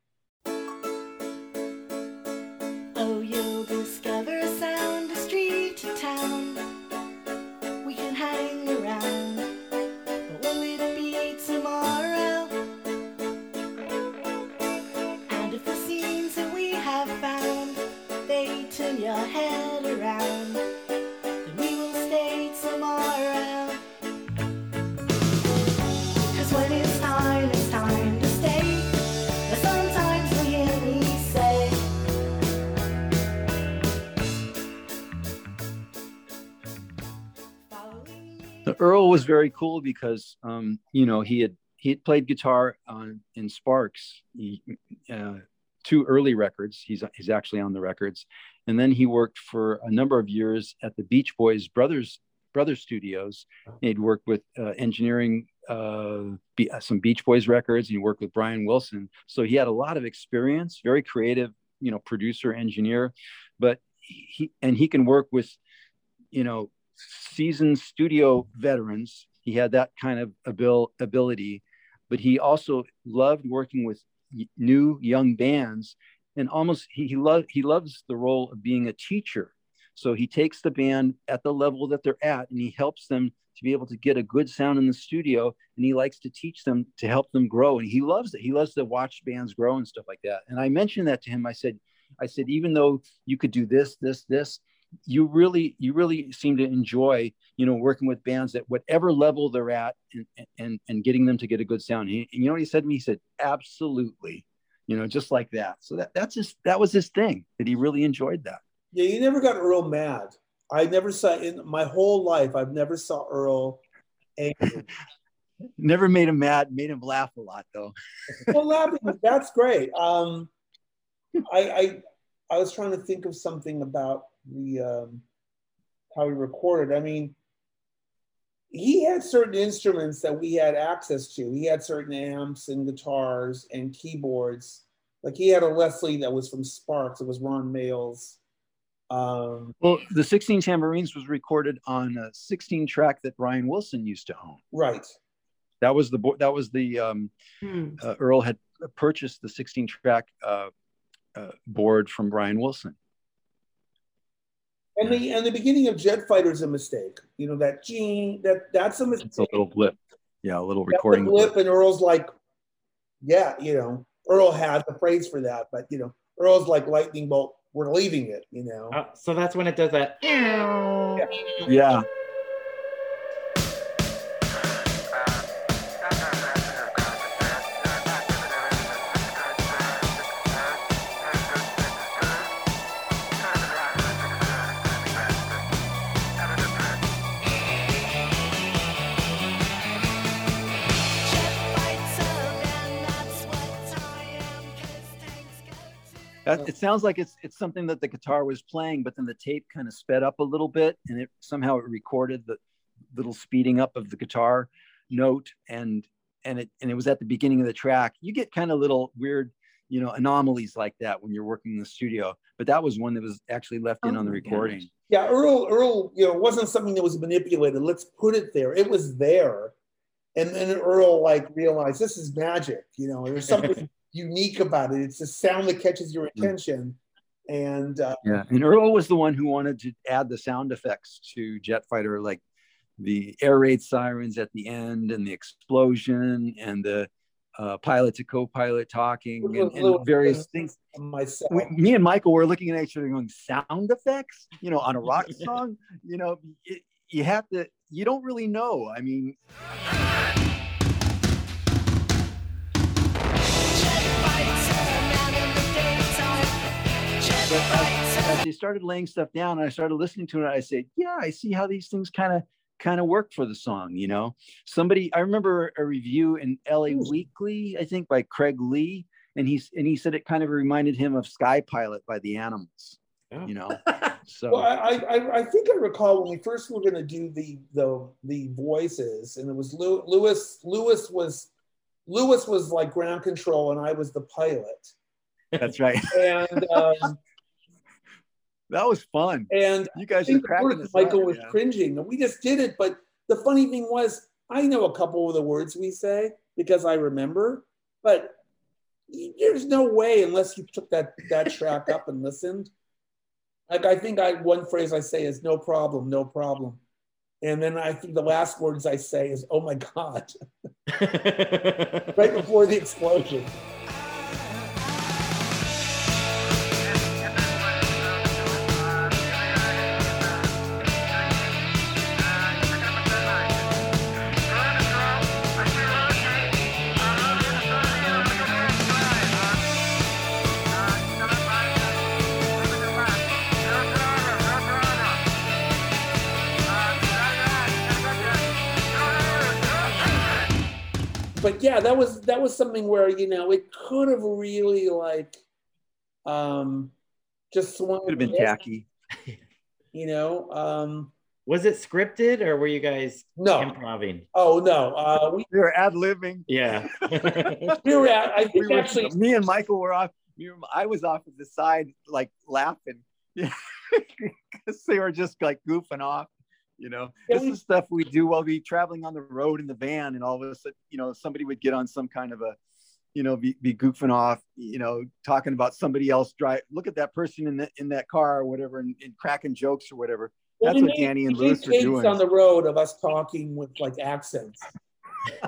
Very cool because um, you know he had he had played guitar on in Sparks, he, uh, two early records. He's he's actually on the records, and then he worked for a number of years at the Beach Boys brothers brothers studios. He'd worked with uh, engineering uh, be, some Beach Boys records. And he worked with Brian Wilson, so he had a lot of experience. Very creative, you know, producer engineer, but he and he can work with you know seasoned studio veterans. He had that kind of abil- ability, but he also loved working with new young bands, and almost he he, lo- he loves the role of being a teacher. So he takes the band at the level that they're at, and he helps them to be able to get a good sound in the studio. And he likes to teach them to help them grow, and he loves it. He loves to watch bands grow and stuff like that. And I mentioned that to him. I said, I said, even though you could do this, this, this, you really you really seem to enjoy you know working with bands at whatever level they're at and and and getting them to get a good sound he, and you know what he said to me he said absolutely you know just like that so that that's just that was his thing that he really enjoyed that Yeah, you never got Earl mad. I never saw in my whole life. I've never saw Earl angry. [LAUGHS] never made him mad made him laugh a lot though [LAUGHS] well, laughing. That's great. Um, I, I I was trying to think of something about the um, how he recorded. I mean, he had certain instruments that we had access to. He had certain amps and guitars and keyboards. Like he had a Leslie that was from Sparks. It was Ron Mael's. Um, well the 16 tambourines was recorded on a 16 track that brian wilson used to own right. that was the bo- that was the um, Hmm. uh, earl had purchased the 16 track uh, uh, board from brian wilson And the and the beginning of Jet Fighter is a mistake. You know that gene that that's a mistake. It's a little blip. Yeah, a little That's a recording blip, and Earl's like, yeah, you know, Earl has a phrase for that, but you know, Earl's like lightning bolt. We're leaving it, you know. Oh, so that's when it does that. Yeah. Yeah. That, it sounds like it's it's something that the guitar was playing, but then the tape kind of sped up a little bit, and it somehow it recorded the little speeding up of the guitar note, and and it and it was at the beginning of the track. You get kind of little weird, you know, anomalies like that when you're working in the studio. But that was one that was actually left in Oh on the oh recording. gosh. Yeah, Earl, Earl, you know, it wasn't something that was manipulated. Let's put it there. It was there. And then Earl like realized this is magic, you know, there's something [LAUGHS] unique about it. It's a sound that catches your attention. And uh, Yeah, and Earl was the one who wanted to add the sound effects to Jet Fighter, like the air raid sirens at the end, and the explosion, and the uh, pilot to co-pilot talking, and, and various things. myself. We, me and Michael were looking at each other going, "Sound effects? You know, on a rock [LAUGHS] song? You know, it, you have to. You don't really know. I mean, as, as they started laying stuff down and I started listening to it, I said, yeah, I see how these things kind of kind of work for the song, you know. Somebody I remember a review in LA Ooh. Weekly, I think by Craig Lee, and he's and he said it kind of reminded him of Sky Pilot by the Animals, Oh. you know. [LAUGHS] So Well, I, I, I think I recall when we first were going to do the, the the voices, and it was Lew- Lewis. Lewis was Lewis was like ground control, and I was the pilot. that's right. And um, that was fun. and You I guys are think cracking this Michael up, was yeah. cringing, we just did it. But the funny thing was, I know a couple of the words we say because I remember, but there's no way unless you took that that track up and listened. Like I think I one phrase I say is no problem, no problem. And then I think the last words I say is, oh my God, [LAUGHS] right before the explosion. Yeah, that was that was something where, you know, it could have really like um just swung Could have been tacky. [LAUGHS] you know. Um Was it scripted or were you guys no. improving? Oh no. Uh we, We were ad libbing. Yeah. [LAUGHS] we were at I We think were, actually [LAUGHS] me and Michael were off. we were- I was off at the side, like laughing, because they were just like goofing off. You know, this is stuff we do while we traveling on the road in the van, and all of a sudden, you know, somebody would get on some kind of a, you know, be, be goofing off, you know, talking about somebody else drive. Look at that person in that in that car or whatever, and, and cracking jokes or whatever. well, That's what made- Danny and Lewis tapes doing. on the road of us talking with like accents.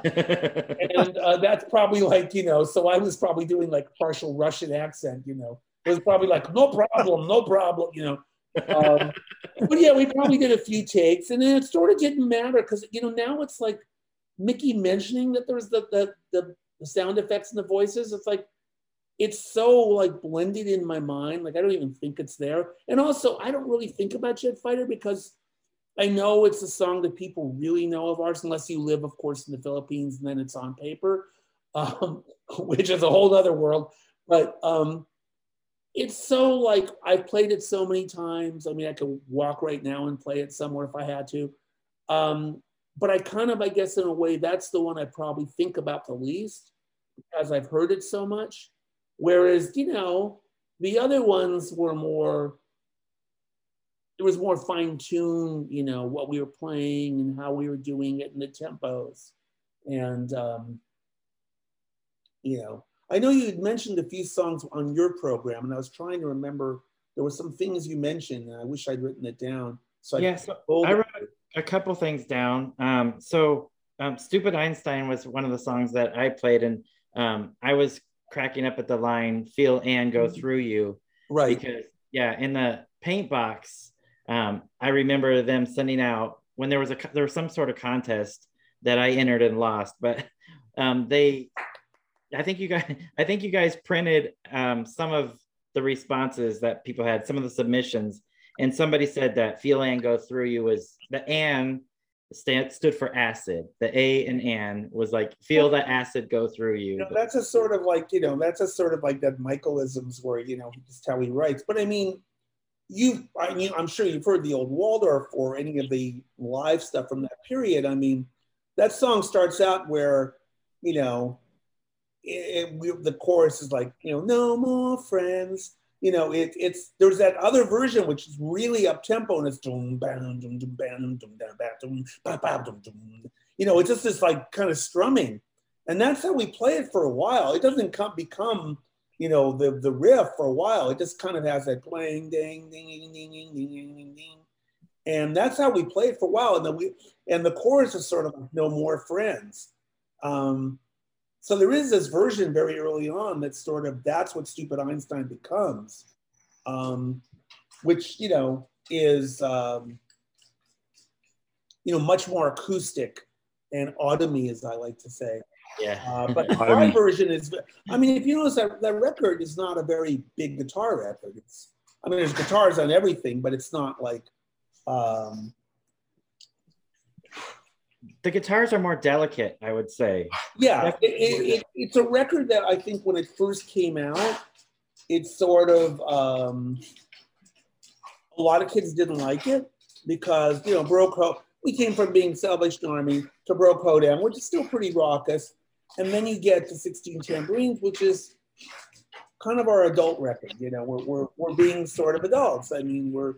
and uh, that's probably like you know so i was probably doing like partial russian accent you know it was probably like no problem no problem you know um, but yeah we probably did a few takes and then it sort of didn't matter because you know now it's like mickey mentioning that there's the, the the sound effects and the voices it's like it's so like blended in my mind like i don't even think it's there and also i don't really think about jet fighter because I know it's a song that people really know of ours, unless you live, of course, in the Philippines, and then it's on paper, [LAUGHS] um, which is a whole other world. But um, it's so like I've played it so many times. I mean, I could walk right now and play it somewhere if I had to. Um, but I kind of, I guess, in a way, that's the one I probably think about the least because I've heard it so much. Whereas, you know, the other ones were more it was more fine tuned, you know, what we were playing and how we were doing it and the tempos. And, um, you know, I know you had mentioned a few songs on your program, and I was trying to remember there were some things you mentioned, and I wish I'd written it down. So I yeah, so I wrote a couple things down. Um, so um, "Stupid Einstein" was one of the songs that I played, and um, I was cracking up at the line "Feel and go through you." Right. because yeah in the paint box um, i remember them sending out when there was a there was some sort of contest that i entered and lost but um, they i think you guys [LAUGHS] i think you guys printed um, some of the responses that people had some of the submissions and somebody said that feel and go through you was the and stand, stood for acid the a and an was like feel the acid go through you You know, that's a sort of like, you know, that's a sort of like that Michaelisms where, you know, just how he writes. But I mean, you, I mean, I'm sure you've heard the old Waldorf or any of the live stuff from that period. I mean, that song starts out where, you know, it, we, the chorus is like, you know, no more friends. You know, it, it's there's that other version which is really up tempo and it's dum bam dum dum bam dum dum bam dum ba ba dum dum. You know, it's just this like kind of strumming, and that's how we play it for a while. It doesn't come become you know the the riff for a while. It just kind of has that playing ding ding ding ding ding ding ding ding ding, and that's how we play it for a while. And then we and the chorus is sort of no more friends. Um, so there is this version very early on that's sort of that's what stupid Einstein becomes, um, which you know is um, you know much more acoustic and autumny, as I like to say. yeah Uh, but [LAUGHS] my version is, I mean, if you notice that that record is not a very big guitar record. It's, I mean, there's guitars on everything, but it's not like, um, the guitars are more delicate i would say [SIGHS] yeah, it, it, it, it's a record that I think when it first came out, it sort of, um, a lot of kids didn't like it because, you know, Ho- we came from being Salvation Army to Baroque Hoedown, which is still pretty raucous. And then you get to 16 Tambourines, which is kind of our adult record. You know, we're, we're, we're being sort of adults. I mean, we're,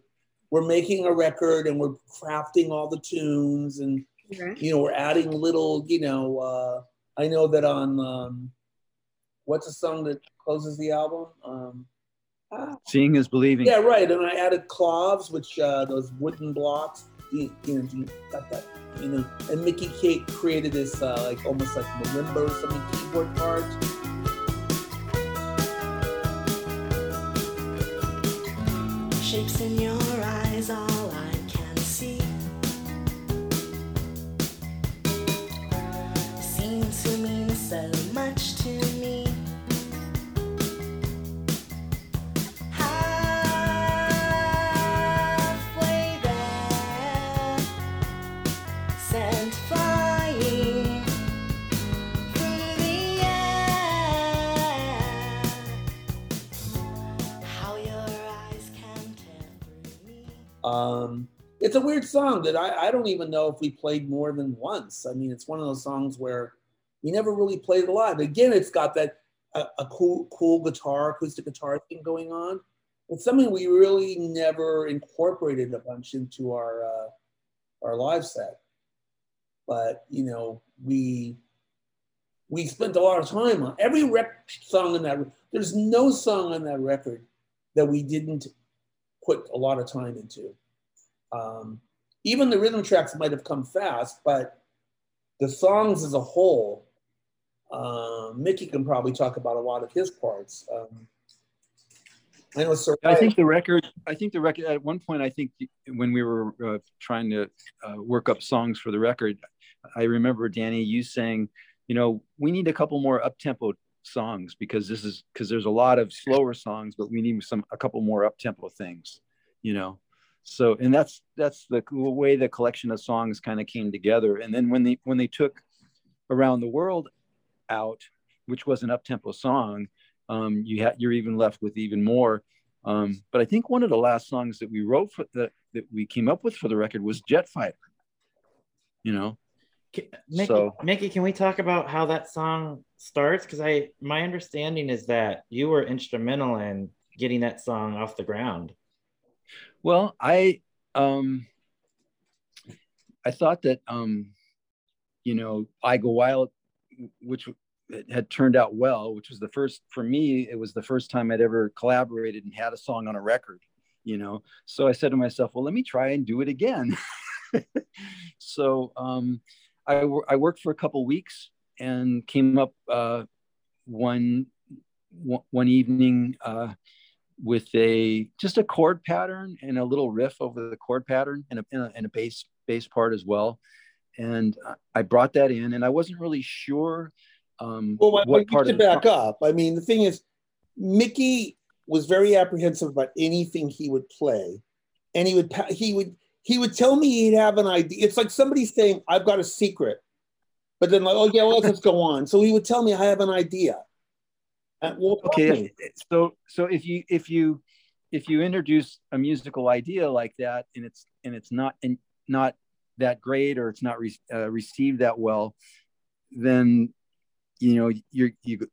we're making a record and we're crafting all the tunes and, you know, we're adding little, you know, uh, I know that on, um, what's a song that closes the album? Um, ah, Seeing is believing. yeah, right. And I added claves, which uh, those wooden blocks. You, you know, you got that. You know, and Mickey Kate created this uh, like almost like marimba or something keyboard part. Shapes in your eyes, Um, it's a weird song that I, I don't even know if we played more than once. I mean, it's one of those songs where we never really played it live. Again, it's got that a, a cool cool guitar, acoustic guitar thing going on. It's something we really never incorporated a bunch into our uh, our live set. But you know, we we spent a lot of time on every rec- song in that. There's no song on that record that we didn't put a lot of time into. Um, even the rhythm tracks might have come fast, but the songs as a whole, uh, Mickey can probably talk about a lot of his parts. Um, I know. I think the record. I think the record. At one point, I think when we were uh, trying to uh, work up songs for the record, I remember Danny, you saying, you know, we need a couple more up tempo songs because this is because there's a lot of slower songs, but we need some a couple more up tempo things, you know. So and that's that's the way the collection of songs kind of came together. And then when they when they took around the world out, which was an up tempo song, um, you had you're even left with even more. Um, but I think one of the last songs that we wrote for that that we came up with for the record was Jet Fighter. You know, Mickey, So- Mickey, can we talk about how that song starts? Because I, my understanding is that you were instrumental in getting that song off the ground. Well, I um, I thought that um, you know, I Go Wild, which had turned out well, which was the first for me. It was the first time I'd ever collaborated and had a song on a record. You know, so I said to myself, well, let me try and do it again. [LAUGHS] so um, I, I worked for a couple weeks and came up uh, one one, one evening uh, with a just a chord pattern and a little riff over the chord pattern and a, and a, and a bass bass part as well. And I brought that in, and I wasn't really sure um, Well, what, what part to of the back up? I mean, the thing is, Mickey was very apprehensive about anything he would play, and he would he would he would tell me he'd have an idea. It's like somebody saying, "I've got a secret," but then like, "Oh yeah, well, let's just go on." So he would tell me, "I have an idea." Okay. so so if you if you if you introduce a musical idea like that and it's and it's not and not that great or it's not re- uh, received that well then you know you're you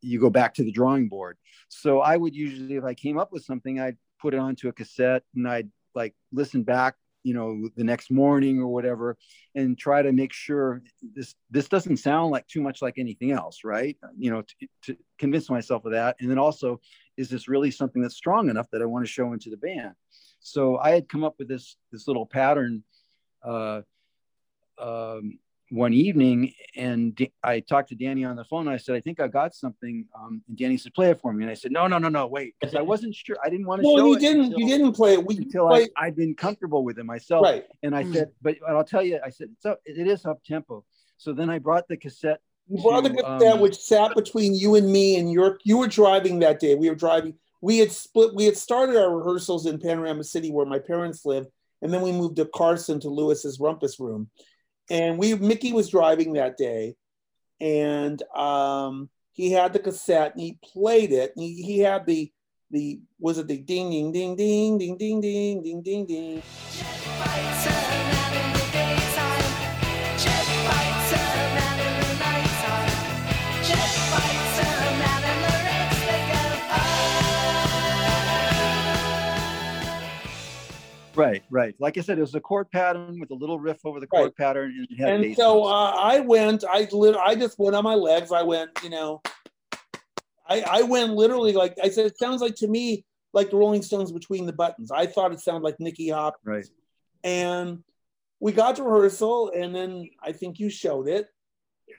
you go back to the drawing board. So i would usually if i came up with something i'd put it onto a cassette and i'd like listen back you know the next morning or whatever and try to make sure this this doesn't sound like too much like anything else right? You know to, to convince myself of that. And then also is this really something that's strong enough that i want to show into the band? So i had come up with this this little pattern uh, um, one evening and D- I talked to Danny on the phone. I said, I think I got something. Um, and Danny said, play it for me. And I said, no, no, no, no, wait. Because I [LAUGHS] wasn't sure. I didn't want to No, show you didn't. until, You didn't play it. We until played, I, I'd been comfortable with it myself. right. And I Mm. said, but, I'll tell you, I said, so it is up tempo. So then I brought the cassette. You brought the cassette, um, which sat between you and me, and your you were driving that day. We were driving. We had split. We had started our rehearsals in Panorama City, where my parents lived, and then we moved to Carson to Lewis's Rumpus Room. And we Mickey was driving that day, and um, he had the cassette and he played it. And he, he had the the was it the ding ding ding ding ding ding ding ding ding ding. Right, right. Like I said, it was a chord pattern with a little riff over the chord Right. pattern. And, it had And so uh, I went. I lit. I just went on my legs. I went. You know. I I went literally like I said. It sounds like to me like the Rolling Stones between the buttons. I thought it sounded like Nicky Hop. right. And we got to rehearsal, and then I think you showed it.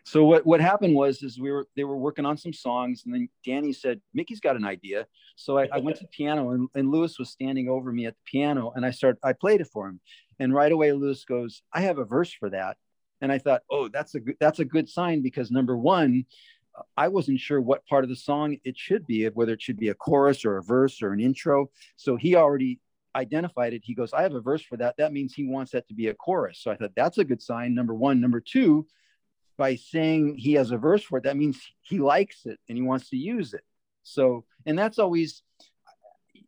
So what what happened was is we were they were working on some songs and then danny said mickey's got an idea. So i, I went to piano and, and lewis was standing over me at the piano and i started i played it for him. And right away lewis goes i have a verse for that. And i thought oh that's a good that's a good sign because number one i wasn't sure what part of the song it should be whether it should be a chorus or a verse or an intro. So he already identified it. He goes i have a verse for that. That means he wants that to be a chorus. So i thought that's a good sign number one. Number two by saying he has a verse for it, that means he likes it and he wants to use it. So, and that's always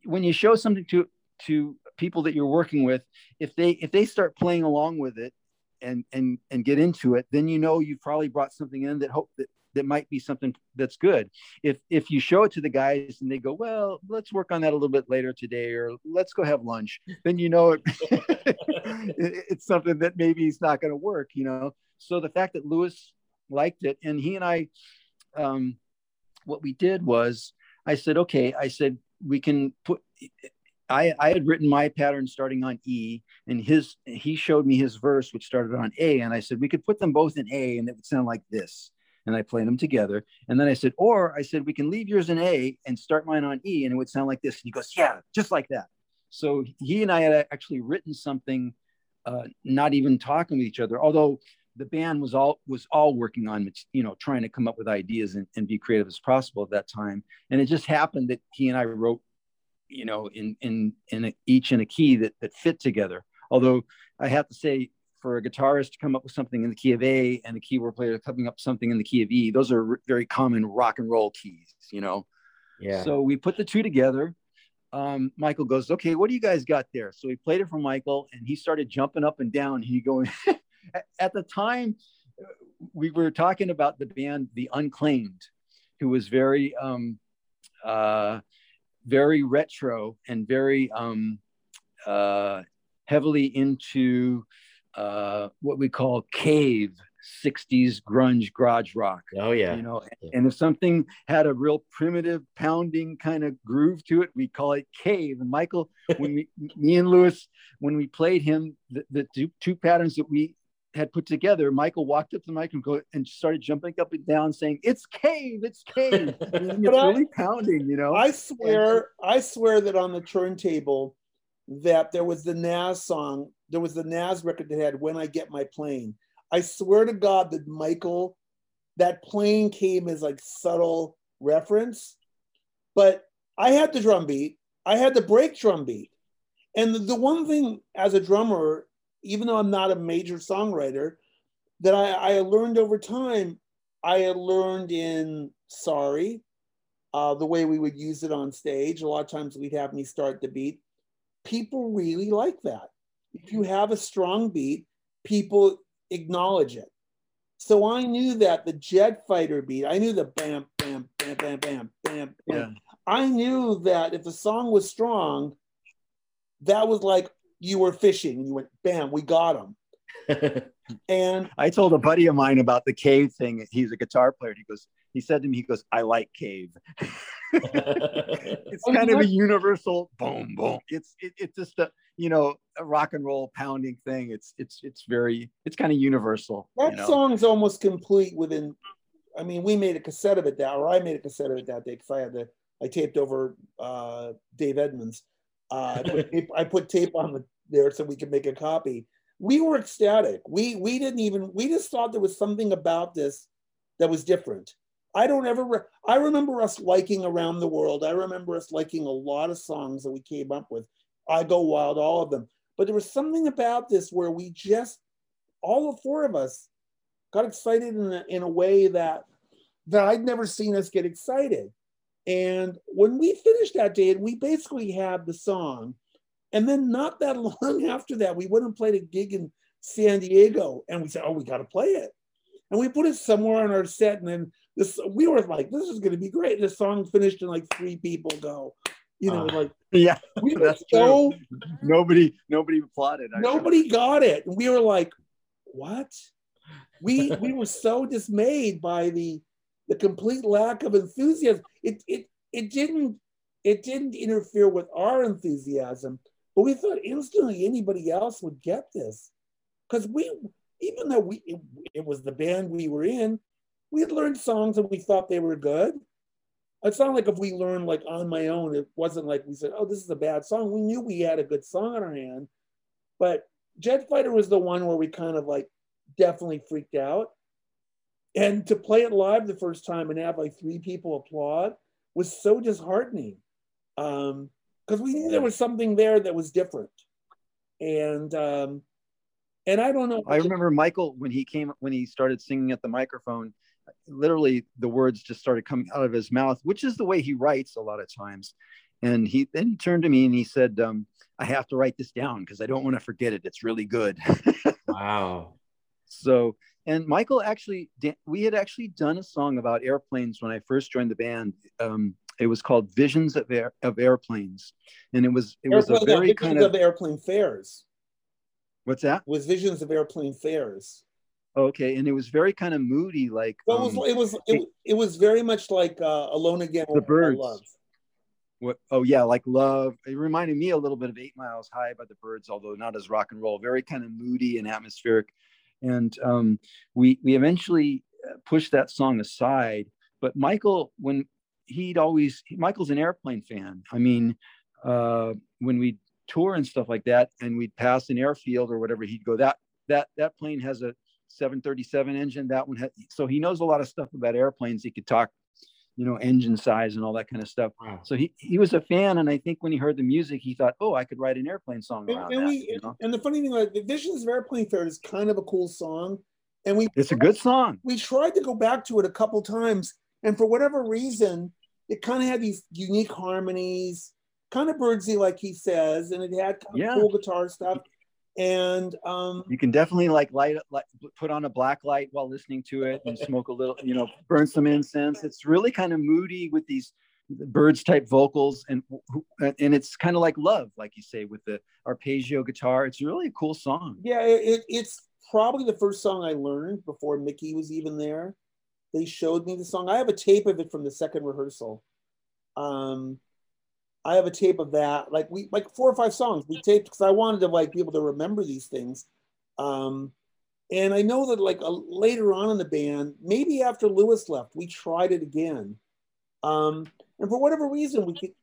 when you show something to to people that you're working with, if they if they start playing along with it and and and get into it, then you know you've probably brought something in that hope that that might be something that's good. If if you show it to the guys and they go, well, let's work on that a little bit later today, or let's go have lunch, then you know it, [LAUGHS] it's something that maybe is not going to work, you know. So the fact that Lewis liked it, and he and I, um, what we did was, I said, okay, I said we can put. I, I had written my pattern starting on E, and his he showed me his verse, which started on A, and I said we could put them both in A, and it would sound like this. And I played them together, and then I said, or I said we can leave yours in A and start mine on E, and it would sound like this. And he goes, yeah, just like that. So he and I had actually written something, uh, not even talking with each other, although the band was all was all working on you know trying to come up with ideas and, and be creative as possible at that time and it just happened that he and i wrote you know in in in a, each in a key that that fit together although i have to say for a guitarist to come up with something in the key of a and a keyboard player coming up something in the key of e those are very common rock and roll keys you know Yeah. so we put the two together. Um, Michael goes, okay, what do you guys got there? So we played it for Michael, and he started jumping up and down. He going [LAUGHS] at- the time we were talking about the band The Unclaimed, who was very um, uh, very retro and very um, uh, heavily into uh, what we call cave 60s grunge garage rock oh yeah. you know Yeah. and if something had a real primitive pounding kind of groove to it we call it cave and michael when we [LAUGHS] me and lewis when we played him the, the two, two patterns that we had put together, Michael walked up to the mic and, go, and started jumping up and down, saying, "It's Cave, it's Cave." [LAUGHS] And it's really pounding, you know. I swear, I swear that on the turntable, that there was the Nazz song, there was the Nazz record that had "When I Get My Plane." I swear to God that Michael, that plane came as like subtle reference, but I had the drum beat, I had the break drum beat, and the, the one thing as a drummer, even though I'm not a major songwriter, that I, I learned over time, I had learned in Sorry, uh, the way we would use it on stage. A lot of times we'd have me start the beat. People really like that. If you have a strong beat, people acknowledge it. So I knew that the jet fighter beat, I knew the bam, bam, bam, bam, bam, bam, bam. Yeah. I knew that if the song was strong, that was like you were fishing and you went, bam, we got him. [LAUGHS] And I told a buddy of mine about the cave thing. He's a guitar player. He goes, he said to me, he goes, I like cave. [LAUGHS] It's [LAUGHS] kind of a universal boom, boom. It's it, it's just a you know a rock and roll pounding thing. It's it's it's very it's kind of universal. that you know? song's almost complete within i mean we made a cassette of it that or i made a cassette of it that day because i had the i taped over uh dave edmunds uh, [LAUGHS] I, put tape, I put tape on the, there so we could make a copy. We were ecstatic. We we didn't even we just thought there was something about this that was different. I don't ever re- i remember us liking around the world. I remember us liking a lot of songs that we came up with. I go wild all of them. But there was something about this where we just all the four of us got excited in a, in a way that that I'd never seen us get excited. And when we finished that day, and we basically had the song, and then not that [LAUGHS] long after that, we went and played a gig in San Diego, and we said, "Oh, we got to play it," and we put it somewhere on our set, and then this we were like, "This is going to be great." The song finished, and like three people go, you know, Ah. like Yeah, we were That's so nobody nobody applauded. I nobody got it and we were like what we we were so dismayed by the the complete lack of enthusiasm. It it it didn't it didn't interfere with our enthusiasm but we thought instantly anybody else would get this. Because we even though we it, it was the band we were in we had learned songs and we thought they were good. It's not like if we learned like on my own it wasn't like we said oh this is a bad song. We knew we had a good song on our hand but Jet Fighter was the one where we kind of like definitely freaked out. And to play it live the first time and have like three people applaud was so disheartening. Um, because we knew there was something there that was different. And um, and I don't know. I remember Michael when he came when he started singing at the microphone. Literally, the words just started coming out of his mouth, which is the way he writes a lot of times. And he then he turned to me and he said, um, "I have to write this down because I don't want to forget it. It's really good." [LAUGHS] wow. So, and Michael actually, we had actually done a song about airplanes when I first joined the band. Um, it was called Visions of Air, of Airplanes, and it was it was a very kind of of airplane fares. what's that? Was visions of airplane fares. Okay, and it was very kind of moody, like So it was um, it was it, it was very much like uh, Alone Again. The Byrds. Love. what? Oh yeah, like Love. It reminded me a little bit of Eight Miles High by the Byrds, although not as rock and roll. Very kind of moody and atmospheric. And um, we we eventually uh, pushed that song aside. But Michael, when he'd always Michael's an airplane fan. I mean, uh, when we tour and stuff like that, and we'd pass an airfield or whatever, he'd go that that that plane has a 737 engine. That one so he knows a lot of stuff about airplanes. He could talk, you know, engine size and all that kind of stuff. Wow. So he, he was a fan, and I think when he heard the music, he thought, "Oh, I could write an airplane song And, around and that." we you know? and the funny thing, like the Visions of Airplane Fair is kind of a cool song, and we It's a good song. we tried to go back to it a couple times, and for whatever reason, it kind of had these unique harmonies, kind of Byrdsy, like he says, and it had kind of Yeah. cool guitar stuff. And um, You can definitely like light, light, put on a black light while listening to it, and smoke a little, you know, burn some incense. It's really kind of moody with these Byrds type vocals, and and it's kind of like love, like you say, with the arpeggio guitar. It's really a cool song. yeah, it, it- it's probably the first song I learned before Mickey was even there. They showed me the song. I have a tape of it from the second rehearsal. Um, I have a tape of that, like we like four or five songs we taped because I wanted to like be able to remember these things. Um, And I know that like uh, later on in the band, maybe after Lewis left, we tried it again. Um, and for whatever reason, we could,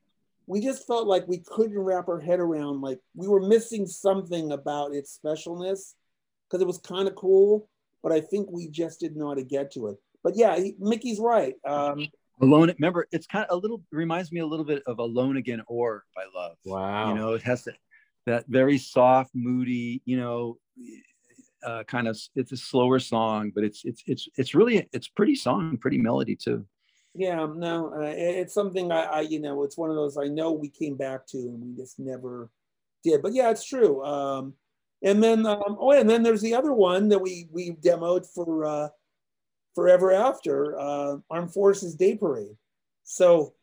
we just felt like we couldn't wrap our head around like we were missing something about its specialness because it was kind of cool, but I think we just didn't know how to get to it. But yeah, he, Mickey's right. Um, Alone. Remember, it's kind of a little reminds me a little bit of Alone Again or by Love. Wow. You know, it has that that very soft, moody, you know, uh, kind of. It's a slower song, but it's it's it's it's really it's pretty song, pretty melody too. Yeah, no, uh, it's something I, I, you know, it's one of those I know we came back to and we just never did. But yeah, it's true. Um, and then, um, oh, and then there's the other one that we we demoed for uh, Forever After, uh, Armed Forces Day Parade. So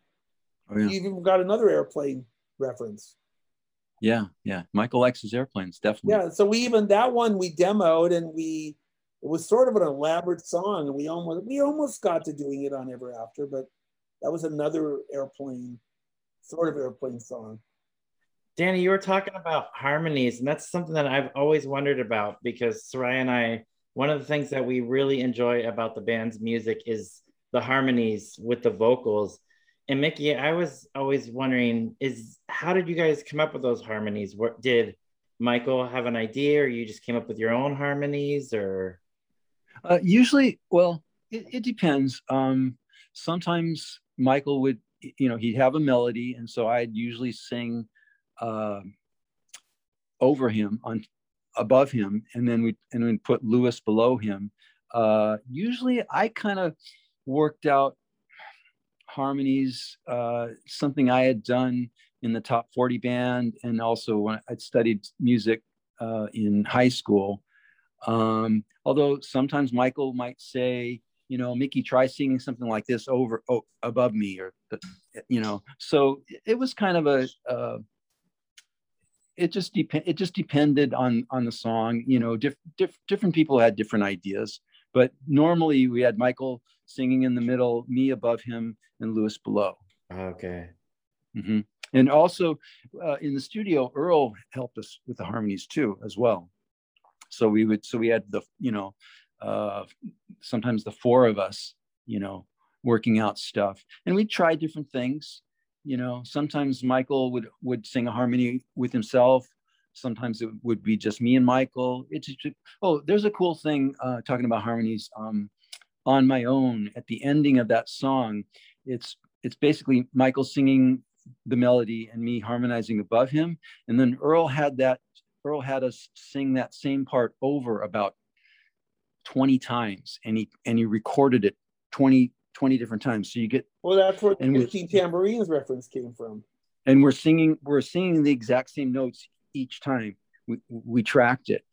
Oh yeah, you've even got another airplane reference. yeah, yeah. Michael likes his airplanes, definitely. Yeah, so we even that one we demoed and we it was sort of an elaborate song and we almost we almost got to doing it on Ever After, but that was another airplane sort of airplane song. Danny, you were talking about harmonies, and that's something that I've always wondered about because Soraya and I, one of the things that we really enjoy about the band's music is the harmonies with the vocals. And Mickey, I was always wondering, is how did you guys come up with those harmonies? What did Michael have an idea, or you just came up with your own harmonies, or Uh, usually, well, it, it depends. Um, sometimes Michael would, you know, he'd have a melody, and so I'd usually sing uh, over him on above him, and then we and we'd put Lewis below him. Uh, usually, I kind of worked out harmonies, uh, something I had done in the top 40 band, and also when I'd studied music uh, in high school. Um, although sometimes Michael might say, you know, Mickey, try singing something like this over oh, above me, or you know. So it was kind of a. Uh, it just depend. It just depended on on the song. You know, diff, diff, different people had different ideas, but normally we had Michael singing in the middle, me above him, and Lewis below. okay, hmm And also uh, in the studio, Earl helped us with the harmonies too, as well. So we would, so we had the, you know, uh, sometimes the four of us, you know, working out stuff, and we tried different things. You know, sometimes Michael would would sing a harmony with himself. Sometimes it would be just me and Michael. It's just, oh, there's a cool thing uh, talking about harmonies. Um, on my own, at the ending of that song, it's it's basically Michael singing the melody and me harmonizing above him. And then Earl had that, Earl had us sing that same part over about 20 times and he and he recorded it 20, 20 different times. So you get Well, that's where we- 15 tambourines reference came from. and we're singing, we're singing the exact same notes each time. We we tracked it.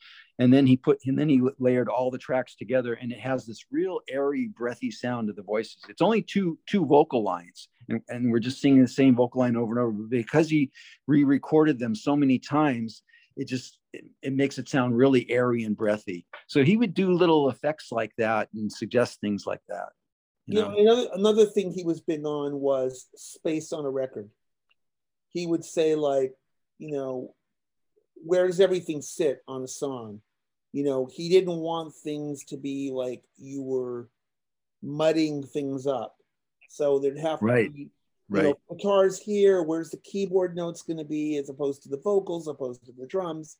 And then he put and then he layered all the tracks together and it has this real airy, breathy sound to the voices. It's only two two vocal lines. And, and we're just singing the same vocal line over and over. But because he re-recorded them so many times, it just it, it makes it sound really airy and breathy. So he would do little effects like that and suggest things like that. You You know? know, another another thing he was big on was space on a record. He would say like, you know, where does everything sit on a song? You know, he didn't want things to be like you were mudding things up. So there'd have Right. to be you know, guitars here, where's the keyboard notes going to be as opposed to the vocals, opposed to the drums.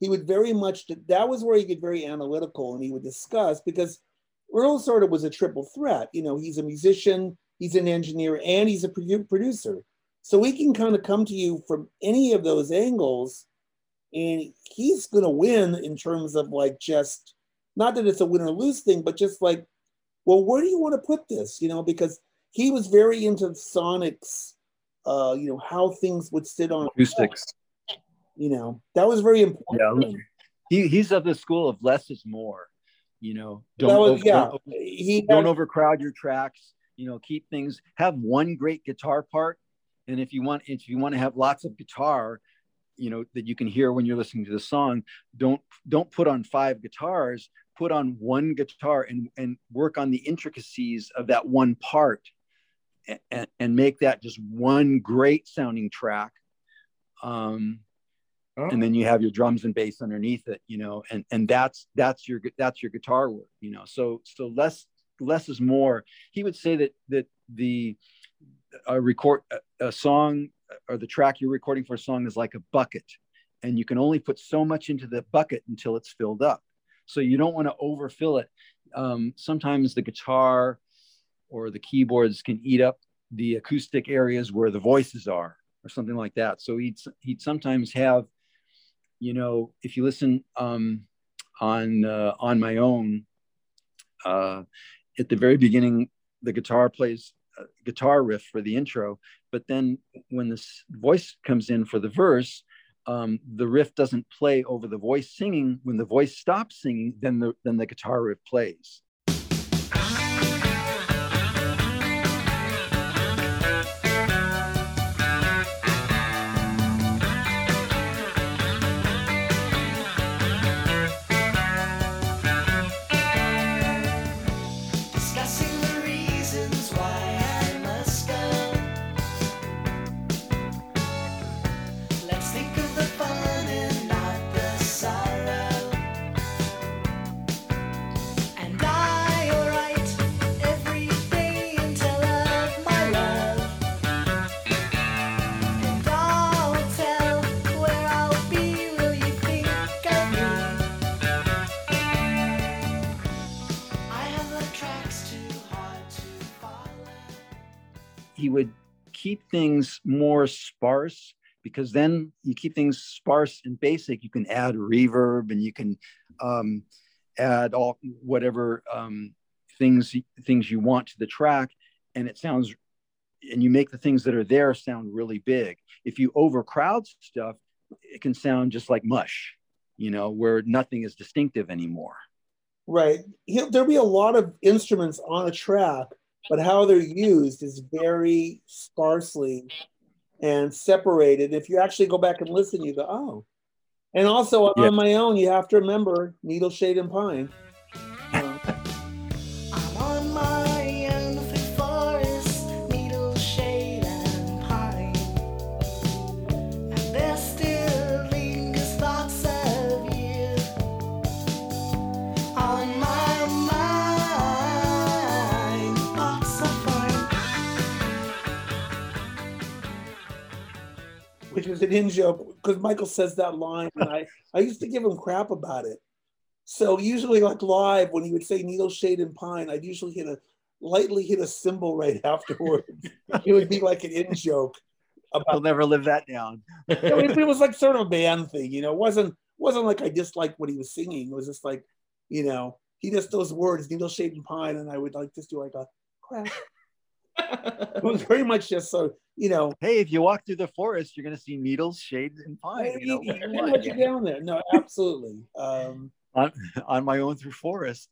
He would very much, that was where he get very analytical and he would discuss because Earl sort of was a triple threat. You know, he's a musician, he's an engineer, and he's a producer. So he can kind of come to you from any of those angles and he's going to win in terms of like just, not that it's a win or lose thing, but just like, well, where do you want to put this? You know, because he was very into sonics, uh, you know, how things would sit on Acoustics. You know, that was very important. Yeah. He, he's of the school of less is more. You know, don't was, over- yeah, don't he don't had- overcrowd your tracks you know keep things have one great guitar part. And if you want if you want to have lots of guitar you know that you can hear when you're listening to the song don't don't put on five guitars put on one guitar and and work on the intricacies of that one part and, and make that just one great sounding track. Um And then you have your drums and bass underneath it you know and and that's that's your that's your guitar work you know. So so less less is more. He would say that that the a record a, a song or the track you're recording for a song is like a bucket and you can only put so much into the bucket until it's filled up. So you don't want to overfill it. Um, sometimes the guitar or the keyboards can eat up the acoustic areas where the voices are or something like that. So he'd he'd sometimes have you know if you listen um, on uh, on my own uh, at the very beginning the guitar plays a guitar riff for the intro but then when this voice comes in for the verse um, the riff doesn't play over the voice singing. When the voice stops singing then the then the guitar riff plays he would keep things more sparse because then you keep things sparse and basic. You can add reverb and you can um, add all whatever um, things things you want to the track. And it sounds and you make the things that are there sound really big. If you overcrowd stuff it can sound just like mush you know where nothing is distinctive anymore. Right. There'll be a lot of instruments on a track, but how they're used is very sparsely and separated. If you actually go back and listen, you go, oh. And also Yeah. on my own, you have to remember Needle, Shade, and Pine. An in joke because Michael says that line, and I, I used to give him crap about it. So usually, like live, when he would say needle, shade, and pine, I'd usually hit a lightly hit a cymbal right [LAUGHS] afterwards. it would be like an in joke i'll never live that down [LAUGHS] You know, it, it was like sort of a band thing, you know. It wasn't wasn't like I disliked what he was singing. It was just like, you know, he just those words, needle, shade, and pine, and I would like just do like a crap. It was very much just so, you know, hey if you walk through the forest you're going to see needles shades and pine Hey, you know, you- what do you you know you down there. No, absolutely. Um, on, on my own through forest.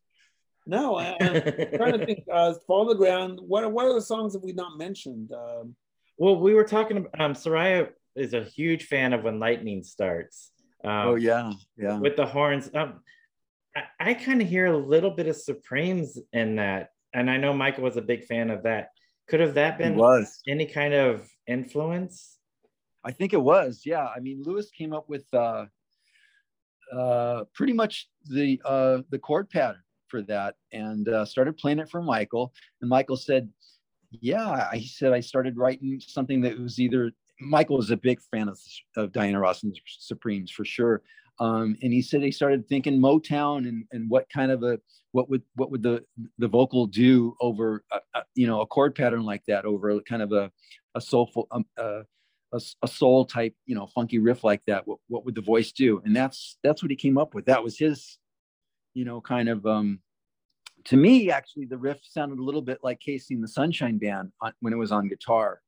no, I, I'm trying to think. Uh, Fall on the Ground. What what are the songs that we not mentioned? Um, well, we were talking about um, Soraya is a huge fan of when lightning starts. Um, Oh yeah, yeah. with the horns. Um, I, I kind of hear a little bit of Supremes in that, and I know Michael was a big fan of that. Could have that been was. any kind of influence? I think it was. Yeah. I mean, Lewis came up with uh, uh, pretty much the uh, the chord pattern for that, and uh, started playing it for Michael. And Michael said, "Yeah." I- He said I started writing something that was either. Michael was a big fan of, of Diana Ross and the Supremes for sure. Um, and he said he started thinking Motown and, and what kind of a what would what would the the vocal do over a, a, you know a chord pattern like that over a kind of a a soulful um, uh, a, a soul type you know funky riff like that what, what would the voice do and that's that's what he came up with that was his you know kind of um to me actually the riff sounded a little bit like KC and the sunshine band on, when it was on guitar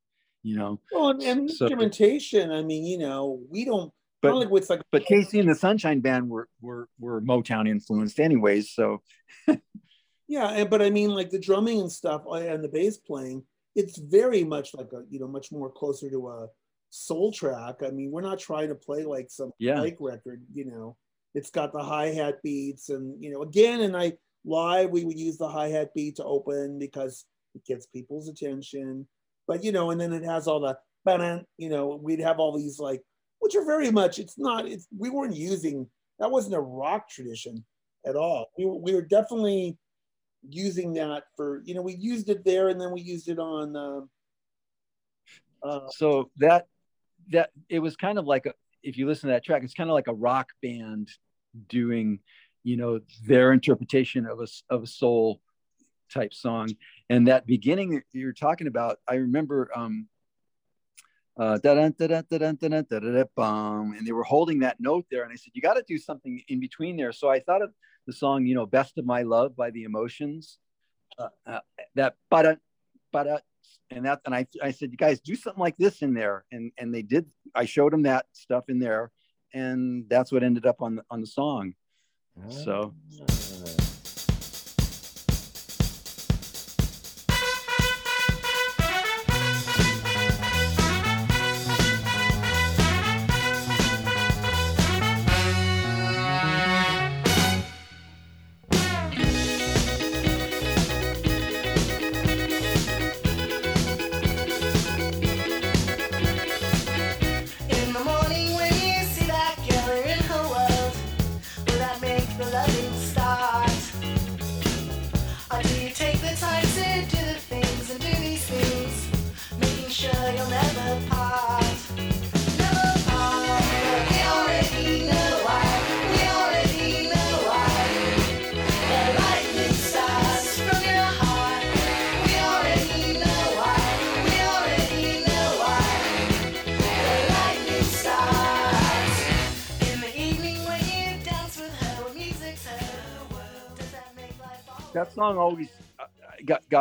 you know well, and, and So- instrumentation. I mean, you know, we don't. But like it's like but KC and the sunshine band were were were motown influenced anyways so [LAUGHS] yeah, but I mean, like the drumming and stuff uh, and the bass playing. It's very much like a you know much more closer to a soul track. I mean, we're not trying to play like some Yeah. like record. You know, it's got the hi hat beats, and you know, again, and I live we would use the hi hat beat to open because it gets people's attention. But you know, and then it has all the, you know, we'd have all these like which are very much. It's not. It's we weren't using that wasn't a rock tradition at all. We were we were definitely using that for you know we used it there and then we used it on. Um, uh, so that that it was kind of like a, if you listen to that track, it's kind of like a rock band doing, you know, their interpretation of a of a soul type song. And that beginning you're talking about, I remember um and they were holding that note there. And I said, you got to do something in between there. So I thought of the song, you know, Best of My Love by the Emotions. Uh, uh, that but but and that and I, I said you guys do something like this in there and and they did i showed them that stuff in there and that's what ended up on the on the song so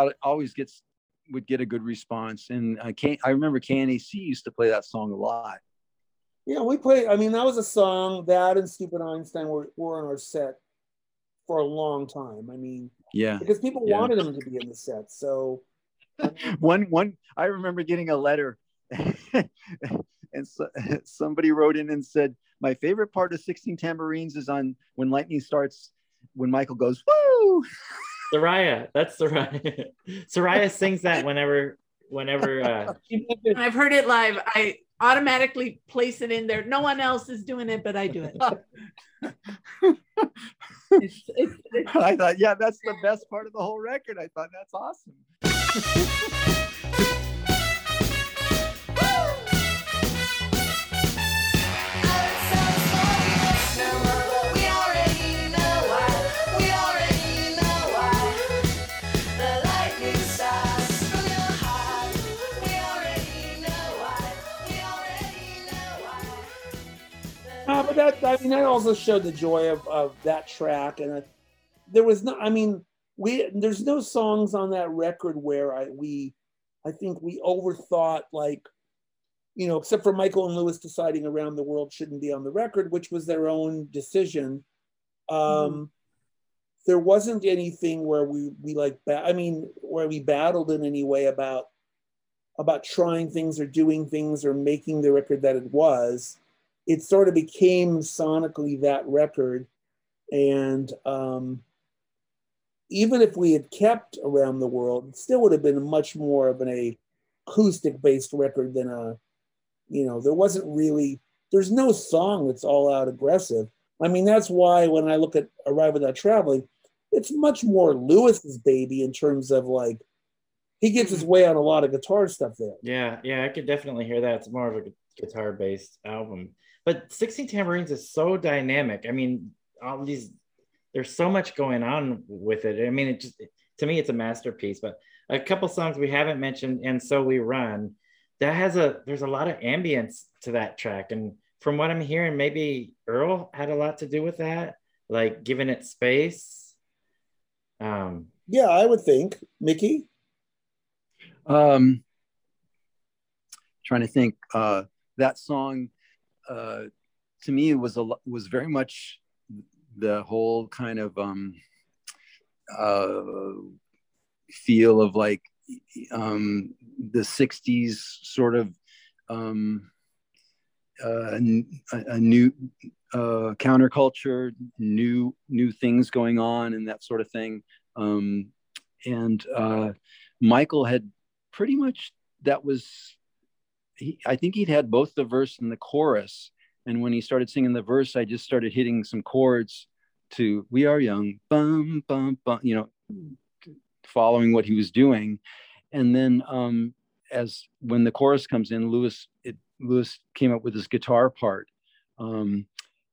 got always gets would get a good response and i can't i remember knac used to play that song a lot yeah, we played. I mean, that was a song that and Stupid Einstein were, were on our set for a long time. I mean, yeah because people Yeah. wanted them to be in the set. So [LAUGHS] one one i remember getting a letter [LAUGHS] and so, [LAUGHS] somebody wrote in and said my favorite part of 16 tambourines is on when lightning starts when michael goes woo Soraya, that's Soraya. [LAUGHS] Soraya sings that whenever, whenever. Uh, [LAUGHS] I've heard it live. I automatically place it in there. No one else is doing it, but I do it. [LAUGHS] It's, it's, it's, i thought yeah that's the best part of the whole record i thought that's awesome but that I mean that also showed the joy of, of that track. And uh, there was no I mean we there's no songs on that record where I we I think we overthought like you know except for Michael and Lewis deciding around the world shouldn't be on the record which was their own decision. Um there wasn't anything where we we like ba- I mean where we battled in any way about about trying things or doing things or making the record that it was it sort of became sonically that record and um, even if we had kept around the world it still would have been much more of an acoustic based record than a you know there wasn't really there's no song that's all out aggressive i mean that's why when i look at arrive without traveling it's much more lewis's baby in terms of like he gets his way on a lot of guitar stuff there yeah, yeah, I could definitely hear that. It's more of a guitar based album. But 16 Tambourines is so dynamic. I mean, all these, there's so much going on with it. I mean, it just, to me, it's a masterpiece. But a couple songs we haven't mentioned, and So We Run, that has a, there's a lot of ambience to that track. And from what I'm hearing, maybe Earl had a lot to do with that, like giving it space. Um, yeah i would think mickey um trying to think uh that song uh to me it was a was very much the whole kind of um uh feel of like um the 60s sort of um uh, a, a new uh, counterculture, new new things going on, and that sort of thing. Um, and uh, Michael had pretty much that was he, I think he'd had both the verse and the chorus. And when he started singing the verse, I just started hitting some chords to "We Are Young," bum bum bum, you know, following what he was doing. And then um, as when the chorus comes in, Lewis it, Lewis came up with his guitar part, um,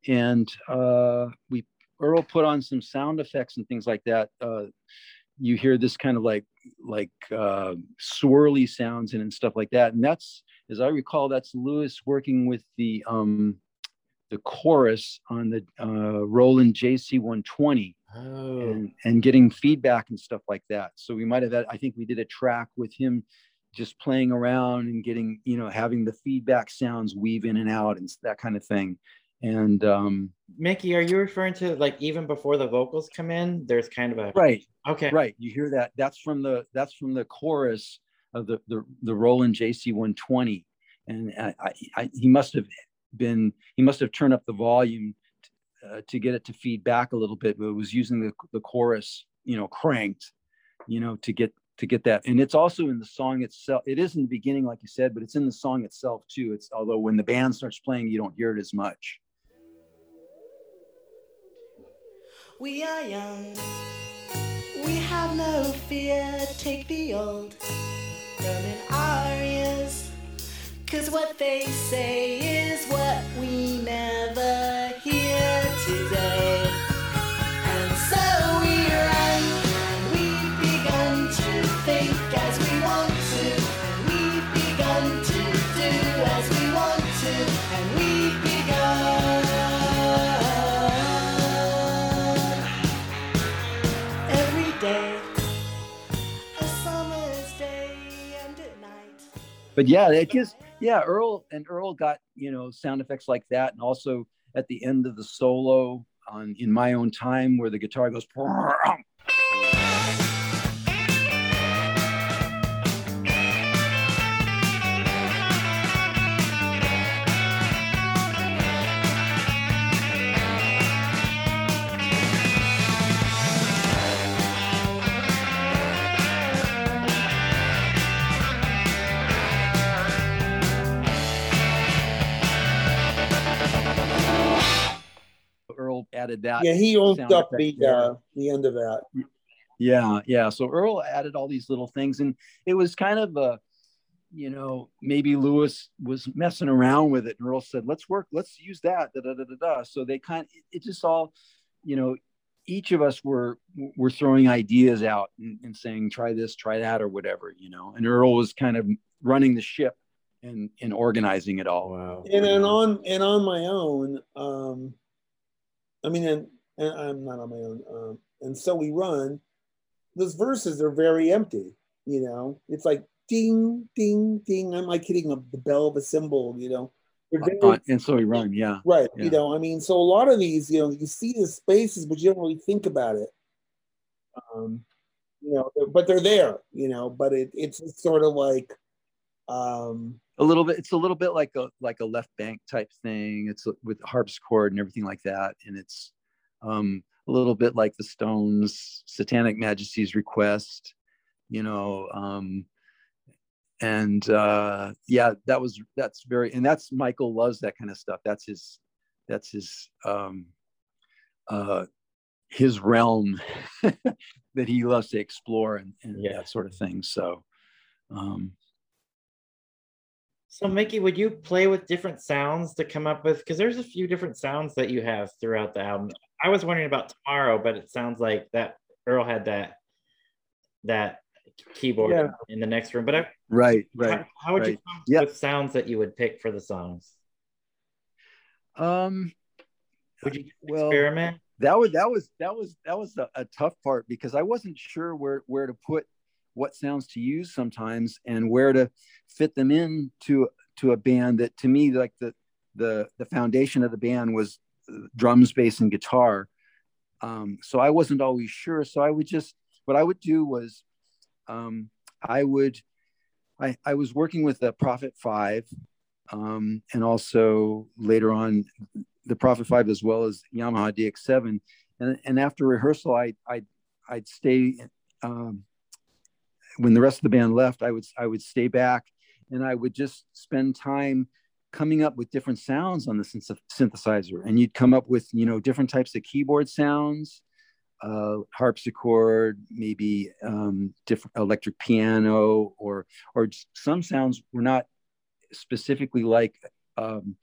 and uh, we Earl put on some sound effects and things like that. Uh, you hear this kind of like like uh, swirly sounds and, and stuff like that, and that's as I recall, that's Lewis working with the um, the chorus on the uh, Roland JC 120 Oh, and, and getting feedback and stuff like that. So we might have had, I think we did a track with him just playing around and getting, you know, having the feedback sounds weave in and out and that kind of thing. And um, Mickey, are you referring to like even before the vocals come in? There's kind of a right, okay. right. You hear that? That's from the that's from the chorus of the the, the Roland JC 120, and I, I, I, he must have been he must have turned up the volume uh, to get it to feed back a little bit, but it was using the the chorus, you know, cranked, you know, to get to get that. And it's also in the song itself. It is in the beginning, like you said, but it's in the song itself too. It's although when the band starts playing, you don't hear it as much. We are young. We have no fear. Take the old Roman arias. Cause what they say is what we never but yeah, it just yeah, Earl and Earl got you know sound effects like that, and also at the end of the solo on "In My Own Time" where the guitar goes. [LAUGHS] added that. Yeah, he owned sound up the uh, the end of that. Yeah, yeah. So Earl added all these little things, and it was kind of a, you know, maybe Lewis was messing around with it, and Earl said, "Let's work, let's use that." Da da da da da. So they kind, of, it just all, you know, each of us were were throwing ideas out and, and saying, "Try this, try that," or whatever, you know. And Earl was kind of running the ship and and organizing it all. Wow. And and on and on my own, um, I mean, and, and I'm not on my own. Um, and so we run. Those verses are very empty. You know, it's like ding, ding, ding. I'm like hitting a, the bell of a cymbal. You know, very- Uh, and so we run, yeah. right. yeah. You know, I mean, so a lot of these, you know, you see the spaces, but you don't really think about it. Um, you know, but they're there. You know, but it, it's sort of like. Um, a little bit it's a little bit like a like a Left Banke type thing. It's with harpsichord and everything like that. And it's um a little bit like the stones satanic majesty's request you know um and uh yeah that was that's very and that's michael loves that kind of stuff. That's his that's his um uh his realm [LAUGHS] that he loves to explore and, and Yeah. that sort of thing. So um So Mickey, would you play with different sounds to come up with? Because there's a few different sounds that you have throughout the album. I was wondering about tomorrow, but it sounds like that Earl had that that keyboard Yeah. in the next room. But I, right right how, how would you right. come up Yeah. with sounds that you would pick for the songs? Um, Would you well, experiment? that was that was that was that was a, a tough part because I wasn't sure where where to put what sounds to use sometimes and where to fit them in to to a band that to me like the the the foundation of the band was drums, bass, and guitar. Um, so I wasn't always sure. So I would just what I would do was um, I would I, I was working with the Prophet Five um, and also later on the Prophet Five as well as Yamaha DX7. And, and after rehearsal, I I I'd stay um, when the rest of the band left. I would I would stay back and I would just spend time coming up with different sounds on the synth- synthesizer. And you'd come up with, you know, different types of keyboard sounds, uh, harpsichord, maybe um, different electric piano, or or some sounds were not specifically like um,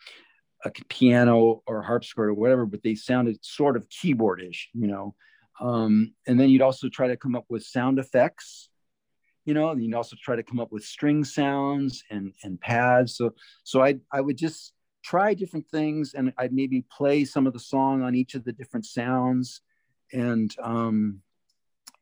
a piano or harpsichord or whatever, but they sounded sort of keyboardish, you know. Um, and then you'd also try to come up with sound effects, you know, you'd also try to come up with string sounds and and pads. So so I I would just try different things and I'd maybe play some of the song on each of the different sounds and um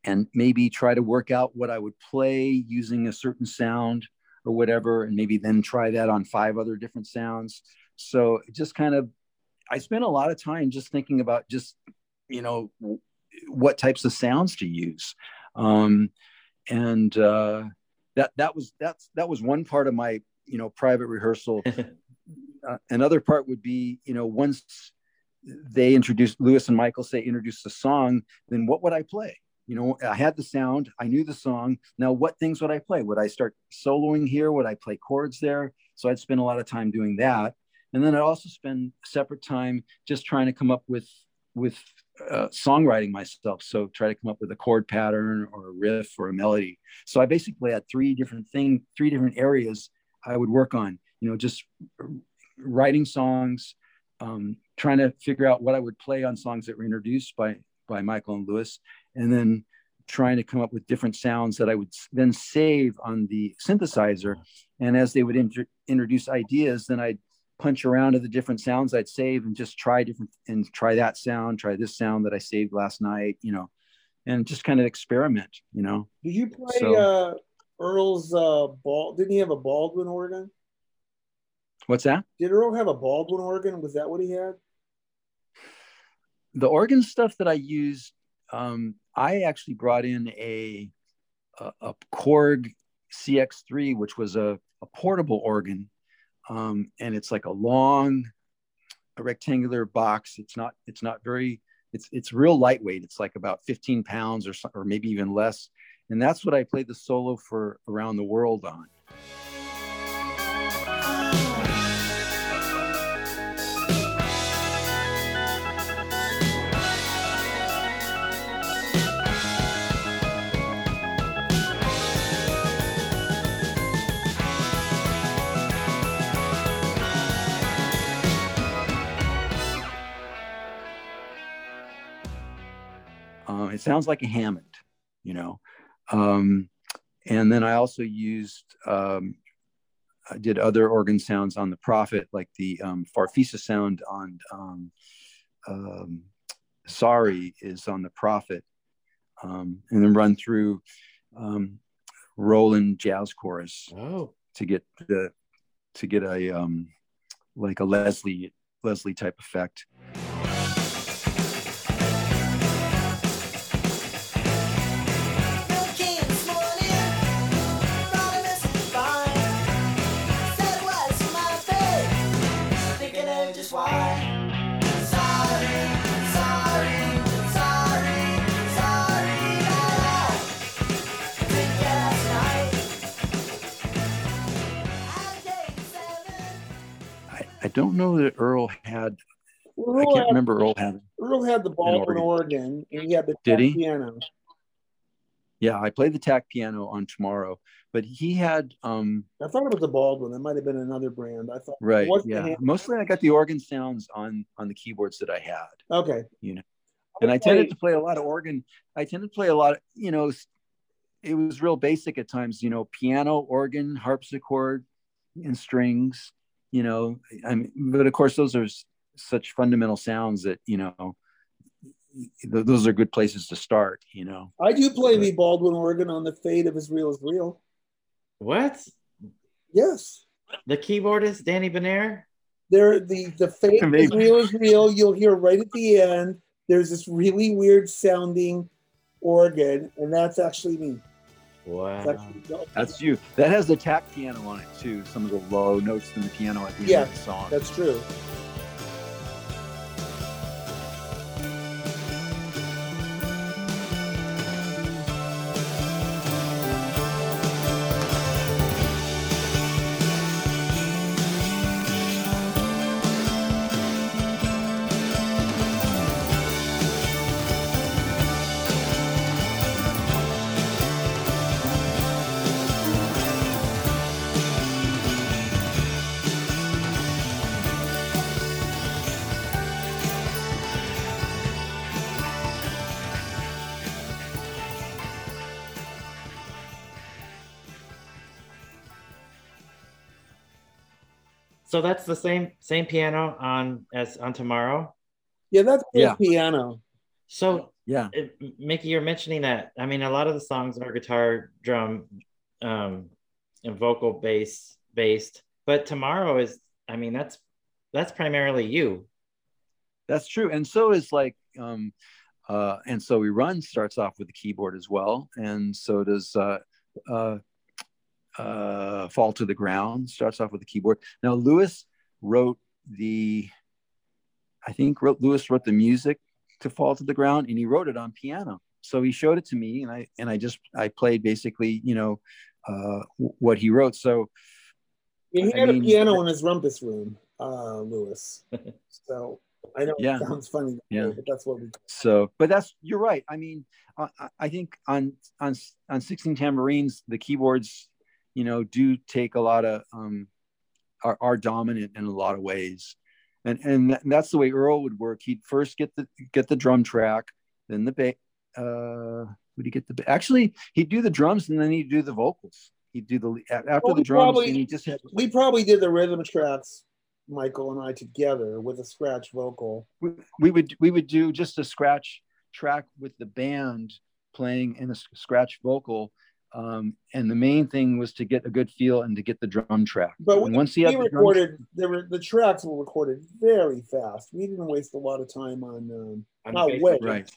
and maybe try to work out what I would play using a certain sound or whatever, and maybe then try that on five other different sounds. So just kind of, I spent a lot of time just thinking about just, you know, what types of sounds to use. Um, and uh, that, that was, that's, that was one part of my, you know, private rehearsal. [LAUGHS] uh, another part would be, you know, once they introduced Lewis and Michael say introduced the song, then what would I play? you know i had the sound i knew the song. Now what things would i play? Would i start soloing here? Would i play chords there? So i'd spend a lot of time doing that. And then i'd also spend separate time just trying to come up with with uh, songwriting myself so try to come up with a chord pattern or a riff or a melody so i basically had three different things three different areas i would work on you know just writing songs um, trying to figure out what i would play on songs that were introduced by by michael and lewis and then trying to come up with different sounds that I would then save on the synthesizer. And as they would inter- introduce ideas, then I'd punch around to the different sounds I'd save and just try different and try that sound, try this sound that I saved last night, you know, and just kind of experiment, you know. Did you play So- uh, Earl's uh, ball? Didn't he have a Baldwin organ? What's that? Did Earl have a Baldwin organ? Was that what he had? The organ stuff that I used, um, I actually brought in a a, a Korg CX3, which was a, a portable organ, um, and it's like a long, a rectangular box. It's not it's not very it's it's real lightweight. It's like about 15 pounds or or maybe even less, and that's what I played the solo for around the world on. Sounds like a Hammond, you know. Um, and then I also used, um, I did other organ sounds on the Prophet, like the um, Farfisa sound on um, um, Sorry is on the Prophet, um, and then run through um, Roland Jazz Chorus Oh, to get the to get a um, like a Leslie Leslie type effect. Don't know that Earl had. I can't had, remember Earl having. Earl had the Baldwin organ. organ, and he had the Did he? piano. Yeah, I played the tack piano on tomorrow, but he had um I thought it was the Baldwin. That might have been another brand. I thought. right, yeah. Mostly I got the organ sounds on on the keyboards that I had, Okay. You know, and I tended to play a lot of organ. I tended to play a lot of you know, it was real basic at times. You know, piano, organ, harpsichord, and strings. You know, I mean, but of course those are such fundamental sounds that you know, th- those are good places to start. You know. I do play the Baldwin organ on the Fate of As Real as Real. what? Yes. The keyboardist Danny Benair? There, the the Fate of As Maybe. Real as Real. You'll hear right at the end. There's this really weird sounding organ, and that's actually me. Wow. That's you. That has the tack piano on it too. Some of the low notes in the piano at the end of the song. That's true. So that's the same same piano on as on tomorrow. Yeah, that's his Yeah. piano. So Yeah. it- Mickey, you're mentioning that. I mean, a lot of the songs are guitar, drum, um, and vocal bass based. But tomorrow is, I mean, that's that's primarily you. That's true. And so is like, um, uh, and so we run starts off with the keyboard as well. And so does uh, uh, uh, Fall to the Ground starts off with the keyboard. Now, Lewis wrote the, I think wrote, Lewis wrote the music to Fall to the Ground and he wrote it on piano. So he showed it to me and I, and I just, I played basically, you know, uh, what he wrote. So Yeah, he I had mean- a piano in his rumpus room, uh, Lewis. [LAUGHS] So I know Yeah. it sounds funny, Yeah. but that's what we. So, but that's you're right. I mean, I, I- think on on on 16 tambourines, the keyboards, you know, do take a lot of um, are, are dominant in a lot of ways, and and that's the way Earl would work. He'd first get the get the drum track, then the bass. Uh, would he get the ba- actually? He'd do the drums and then he'd do the vocals. He'd do the after Well, the drums, probably- and he just had We probably did the rhythm tracks, Michael and I together with a scratch vocal. we, we would we would do just a scratch track with the band playing in a scratch vocal um, and the main thing was to get a good feel and to get the drum track But and once he we had the drum, recorded the, re- the tracks were recorded very fast. We didn't waste a lot of time on, um, on Not bass way. drum. right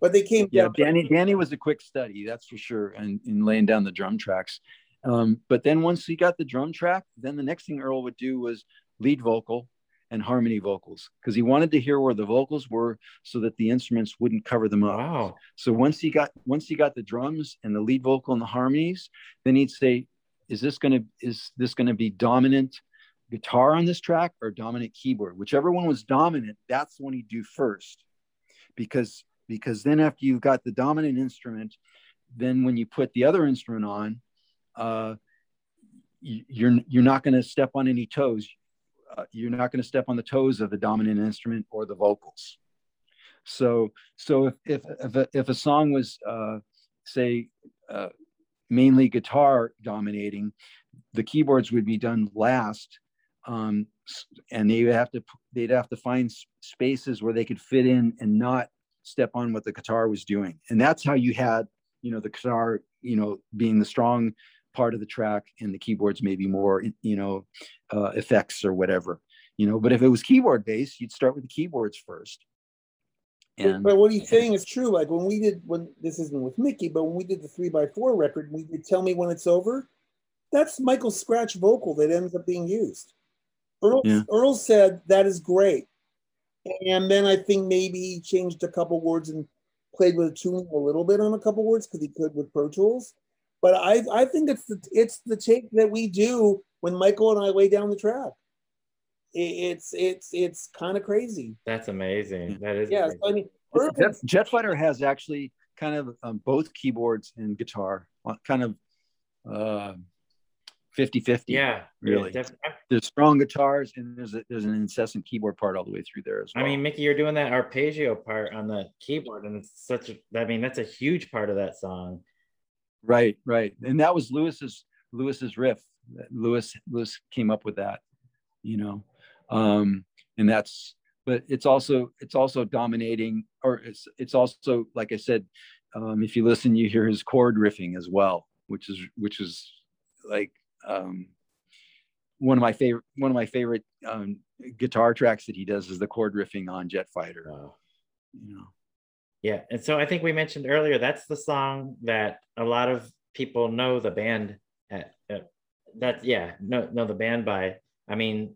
but they came yeah down. danny danny was a quick study that's for sure and in laying down the drum tracks um, but then once he got the drum track then the next thing earl would do was lead vocal and harmony vocals because he wanted to hear where the vocals were so that the instruments wouldn't cover them up Wow. So once he got once he got the drums and the lead vocal and the harmonies, then he'd say, "Is this gonna is this gonna be dominant guitar on this track or dominant keyboard? Whichever one was dominant, that's the one he'd do first, because because then after you've got the dominant instrument, then when you put the other instrument on, uh, you, you're you're not going to step on any toes. Uh, you're not going to step on the toes of the dominant instrument or the vocals. So so if if if a, if a song was uh, say uh, mainly guitar dominating, the keyboards would be done last, um, and they would have to they'd have to find spaces where they could fit in and not step on what the guitar was doing, and that's how you had you know the guitar you know being the strong part of the track and the keyboards maybe more you know uh, effects or whatever you know but if it was keyboard based you'd start with the keyboards first and but what he's saying is true. Like when we did when this isn't with Mickey, but when we did the three by four record, we did tell me when it's over. That's Michael's scratch vocal that ends up being used. Earl, Yeah. Earl said that is great, and then I think maybe he changed a couple words and played with a tune a little bit on a couple words because he could with Pro Tools. But I I think it's the it's the take that we do when Michael and I lay down the track. It, it's it's it's kind of crazy. That's amazing. That is. Yeah, so I mean, Earl- Jet, Jetfighter has actually kind of um, both keyboards and guitar, uh, kind of uh, 50-50. Yeah. really. yeah, There's strong guitars and there's a, there's an incessant keyboard part all the way through there as well I mean, Mickey, you're doing that arpeggio part on the keyboard, and it's such a. I mean, that's a huge part of that song. Right, right, and that was Lewis's Lewis's riff. Lewis Lewis came up with that, you know, um, and that's. But it's also it's also dominating, or it's it's also like I said, um, if you listen, you hear his chord riffing as well, which is which is like um, one of my favorite one of my favorite um, guitar tracks that he does is the chord riffing on Jet Fighter. Wow. You know, Yeah, and so I think we mentioned earlier that's the song that a lot of people know the band at. at that yeah, know know the band by. I mean,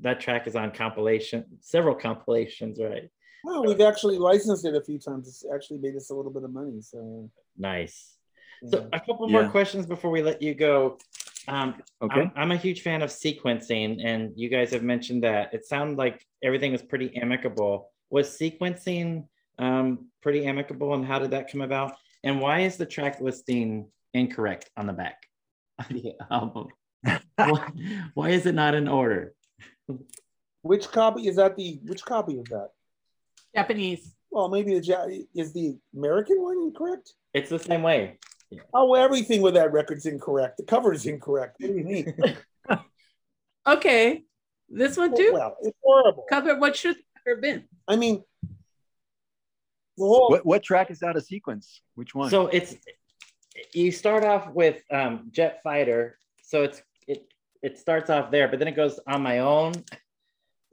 that track is on compilation, several compilations, right? Well, we've actually licensed it a few times. It's actually made us a little bit of money. So, Nice. yeah. So a couple more questions before we let you go. Um, okay. I'm, I'm a huge fan of sequencing, and you guys have mentioned that it sounded like everything was pretty amicable. Was sequencing um, pretty amicable, and how did that come about? And why is the track listing incorrect on the back of the [LAUGHS] album? why, why is it not in order? which copy is that? The which copy is that? Japanese. Well, maybe the Ja- is the American one incorrect. It's the same way. Oh, everything with that record's incorrect. The cover is incorrect. What do you mean? [LAUGHS] Okay. This one too. Well, it's horrible. Cover what should have been. I mean, the whole What what track is out of sequence? Which one? So it's you start off with um, Jet Fighter, so it's it it starts off there, but then it goes on my own.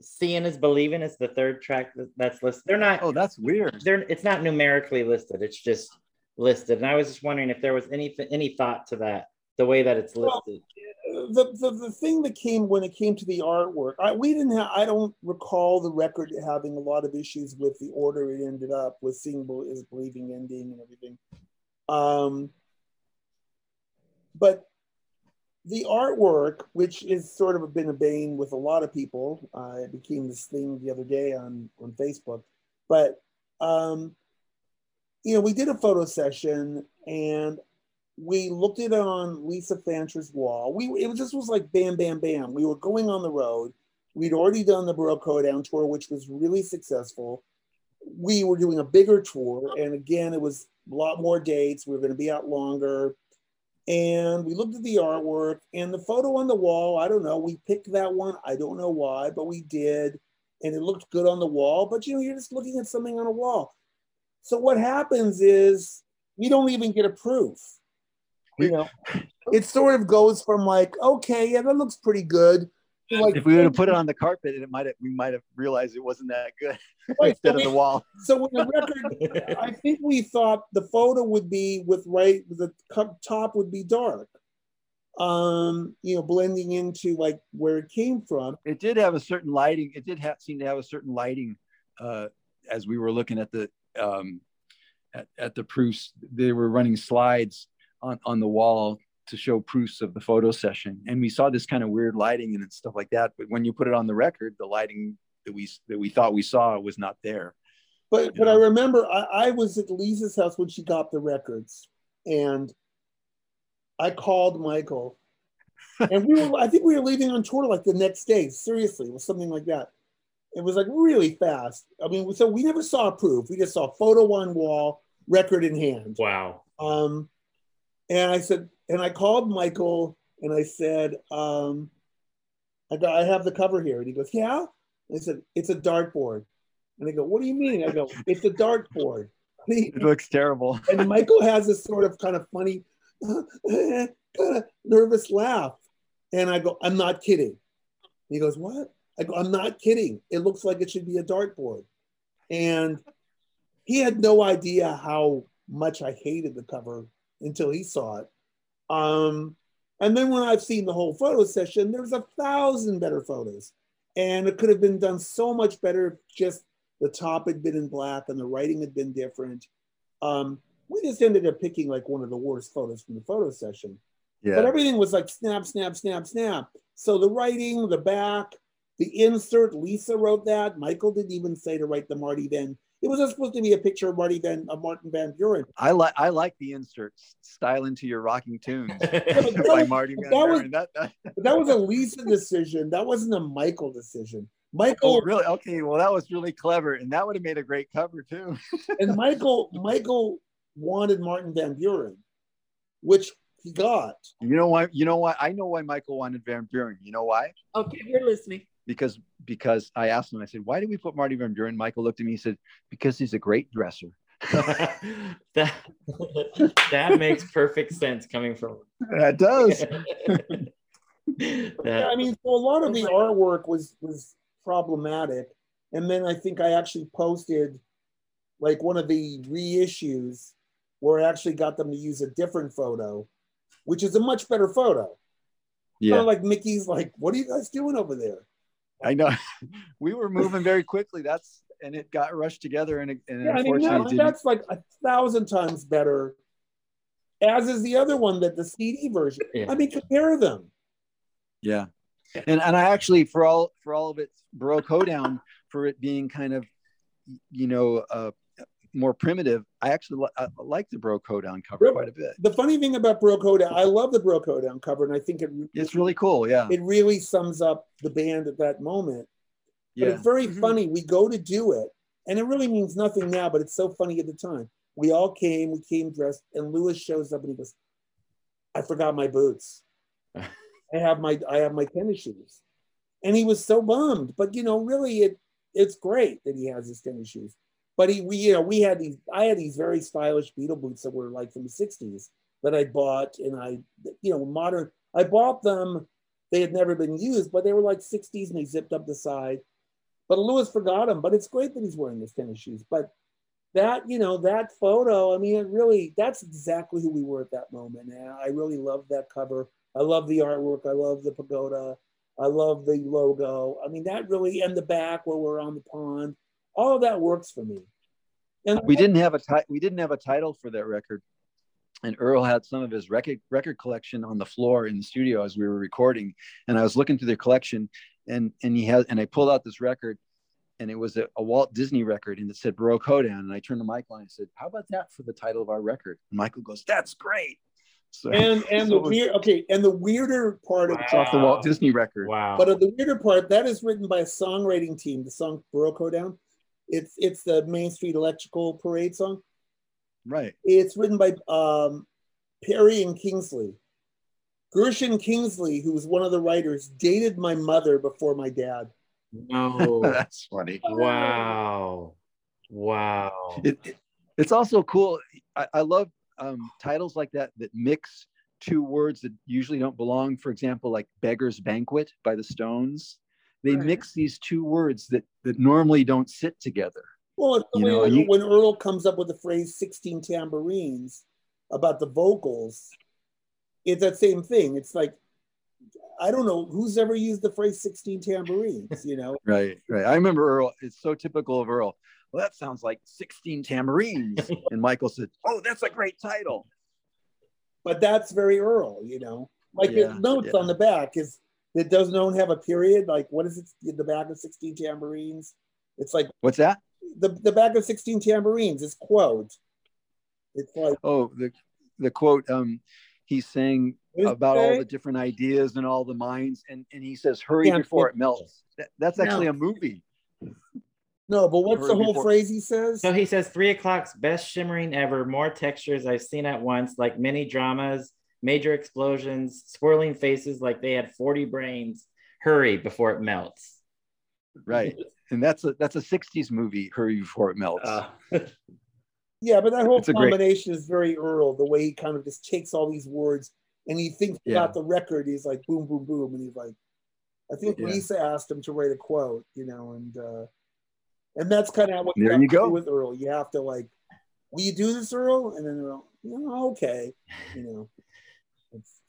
Seeing is believing is the third track that's listed. They're not. oh, that's weird. They're it's not numerically listed. It's just listed. And I was just wondering if there was any any thought to that, the way that it's Well, listed. The, the the thing that came when it came to the artwork, I we didn't have. I don't recall the record having a lot of issues with the order it ended up with, seeing is believing ending and everything. Um, but the artwork, which is sort of been a bane with a lot of people, uh, it became this thing the other day on on Facebook. But um, you know, we did a photo session and we looked it on Lisa Fancher's wall. We it this was like bam, bam, bam. We were going on the road. We'd already done the Baroque Hoedown tour, which was really successful. We were doing a bigger tour, and again, it was a lot more dates. We were going to be out longer. And we looked at the artwork and the photo on the wall. I don't know. We picked that one. I don't know why, but we did. And it looked good on the wall. But you know, you're just looking at something on a wall. So what happens is we don't even get a proof. You know, it sort of goes from like, okay, yeah, that looks pretty good. like, if we would have put it on the carpet, and it might have we might have realized it wasn't that good [LAUGHS] Right, instead so of the wall. [LAUGHS] So with the record, I think we thought the photo would be with right, the top would be dark, um, you know, blending into like where it came from. It did have a certain lighting. It did have, seem to have a certain lighting uh, as we were looking at the um, at, at the proofs. They were running slides on on the wall to show proofs of the photo session, and we saw this kind of weird lighting and stuff like that. But when you put it on the record, the lighting that we that we thought we saw was not there. But but I remember I, I was at Lisa's house when she got the records, and I called Michael, [LAUGHS] and we were I think we were leaving on tour like the next day. Seriously, it was something like that. It was like really fast. I mean, so we never saw a proof. We just saw photo on wall, record in hand. Wow. Um, and I said, and I called Michael and I said, um, I got, I have the cover here. And he goes, yeah. And I said, it's a dartboard. And I go, what do you mean? I go, it's a dartboard. [LAUGHS] He- It looks terrible. [LAUGHS] and Michael has this sort of kind of funny, kind [LAUGHS] of nervous laugh. And I go, I'm not kidding. He goes, what? I go, I'm not kidding. It looks like it should be a dartboard. And he had no idea how much I hated the cover until he saw it. Um, and then when I've seen the whole photo session, there's a thousand better photos. And it could have been done so much better if just the top had been in black and the writing had been different. Um, we just ended up picking like one of the worst photos from the photo session. Yeah. But everything was like snap, snap, snap, snap. So the writing, the back, the insert, Lisa wrote that. Michael didn't even say to write the Marty Van. It wasn't supposed to be a picture of Marty Van, of Martin Van Buren. I like I like the inserts. Style into your rocking tunes [LAUGHS] but by that Marty was- Van that was- Buren. That, that, [LAUGHS] But that was a Lisa decision. That wasn't a Michael decision. oh, Michael really? Okay. Well, that was really clever, and that would have made a great cover too. [LAUGHS] and Michael Michael wanted Martin Van Buren, which he got. You know why? You know why? I know why Michael wanted Van Buren. You know why? Okay, we're listening. Because because I asked him. I said, "Why did we put Marty Van Buren?" Michael looked at me. He said, "Because he's a great dresser." [LAUGHS] that that makes perfect sense coming from That does. [LAUGHS] Yeah, I mean, so a lot of the artwork was was problematic, and then I think I actually posted like one of the reissues where I actually got them to use a different photo, which is a much better photo. Kind Yeah, of like Mickey's like, "What are you guys doing over there?" I know. [LAUGHS] We were moving very quickly. That's and it got rushed together, and, it, and Yeah, I mean, unfortunately, that, didn't. that's like a thousand times better. As is the other one that the CD version. Yeah. I mean, compare them. Yeah. And and I actually for all for all of its Baroque hoedown for it being kind of you know uh more primitive, I actually li- I like the Baroque hoedown cover Really? quite a bit. The funny thing about Baroque Hoedown, I love the Baroque Hoedown cover, and I think it It's really cool. Yeah. it really sums up the band at that moment. But Yeah. it's very Mhm. funny. We go to do it, and it really means nothing now, but it's so funny at the time. We all came, we came dressed, and Louis shows up and he goes, I forgot my boots. [LAUGHS] I have my I have my tennis shoes. and he was so bummed. But you know, really, it it's great that he has his tennis shoes. But he, we, you know, we had these. I had these very stylish Beatle boots that were like from the '60s that I bought, and I, you know, modern. I bought them. They had never been used, but they were like '60s, and they zipped up the side. But Louis forgot them. But it's great that he's wearing his tennis shoes. But that, you know, that photo. I mean, it really. That's exactly who we were at that moment. And I really love that cover. I love the artwork. I love the pagoda. I love the logo. I mean, that really, and the back where we're on the pond, all of that works for me. And we didn't have a ti- we didn't have a title for that record. And earl had some of his record record collection on the floor in the studio as we were recording. And i was looking through the collection and and he had and i pulled out this record and it was a, a walt disney record and it said baroque hoedown and i turned to michael and i said how about that for the title of our record? And michael goes that's great. So and and so the weird okay, and the weirder part of it's off the walt disney record. Wow. but of the weirder part, that is written by a songwriting team, the song Baroque Hoedown. It's it's the Main Street Electrical Parade song. right It's written by um, Perrey and Kingsley. Gershon Kingsley, who was one of the writers, dated my mother before my dad. no. [LAUGHS] that's funny wow. Wow. it, it- it's also cool i, I love um, titles like that that mix two words that usually don't belong for example like beggars banquet by the stones they Right. mix these two words that that normally don't sit together Well, You know, when, when Earl comes up with the phrase 16 tambourines about the vocals, it's that same thing. It's like, I don't know who's ever used the phrase 16 tambourines, you know? [LAUGHS] right right i remember earl it's so typical of earl well that sounds like 16 tambourines [LAUGHS] and michael said oh that's a great title But that's very Earl, you know? Like Yeah, the notes yeah. on the back is, it does no one have a period? Like, what is it? The back of 16 tambourines? It's like what's that the, the back of 16 tambourines is quote. It's like, oh the the quote um he's saying what does it about all the different ideas and all the minds and and he says hurry Can't before it think- melts that, that's actually a movie no, but what's the whole before- phrase he says? So he says three o'clock's best shimmering ever, more textures I've seen at once, like many dramas, major explosions, swirling faces like they had 40 brains. Hurry before it melts. right and that's a that's a 60s movie hurry before it melts Uh, [LAUGHS] Yeah, but that whole It's a great- combination is very Earl, the way he kind of just takes all these words and he thinks Yeah. about the record. He's like, boom, boom, boom. And he's like, I think Yeah. Lisa asked him to write a quote, you know, and uh, and that's kind of what There you go. with Earl. You have to like, will you do this, Earl? And then Earl, "Yeah, okay, you know, it's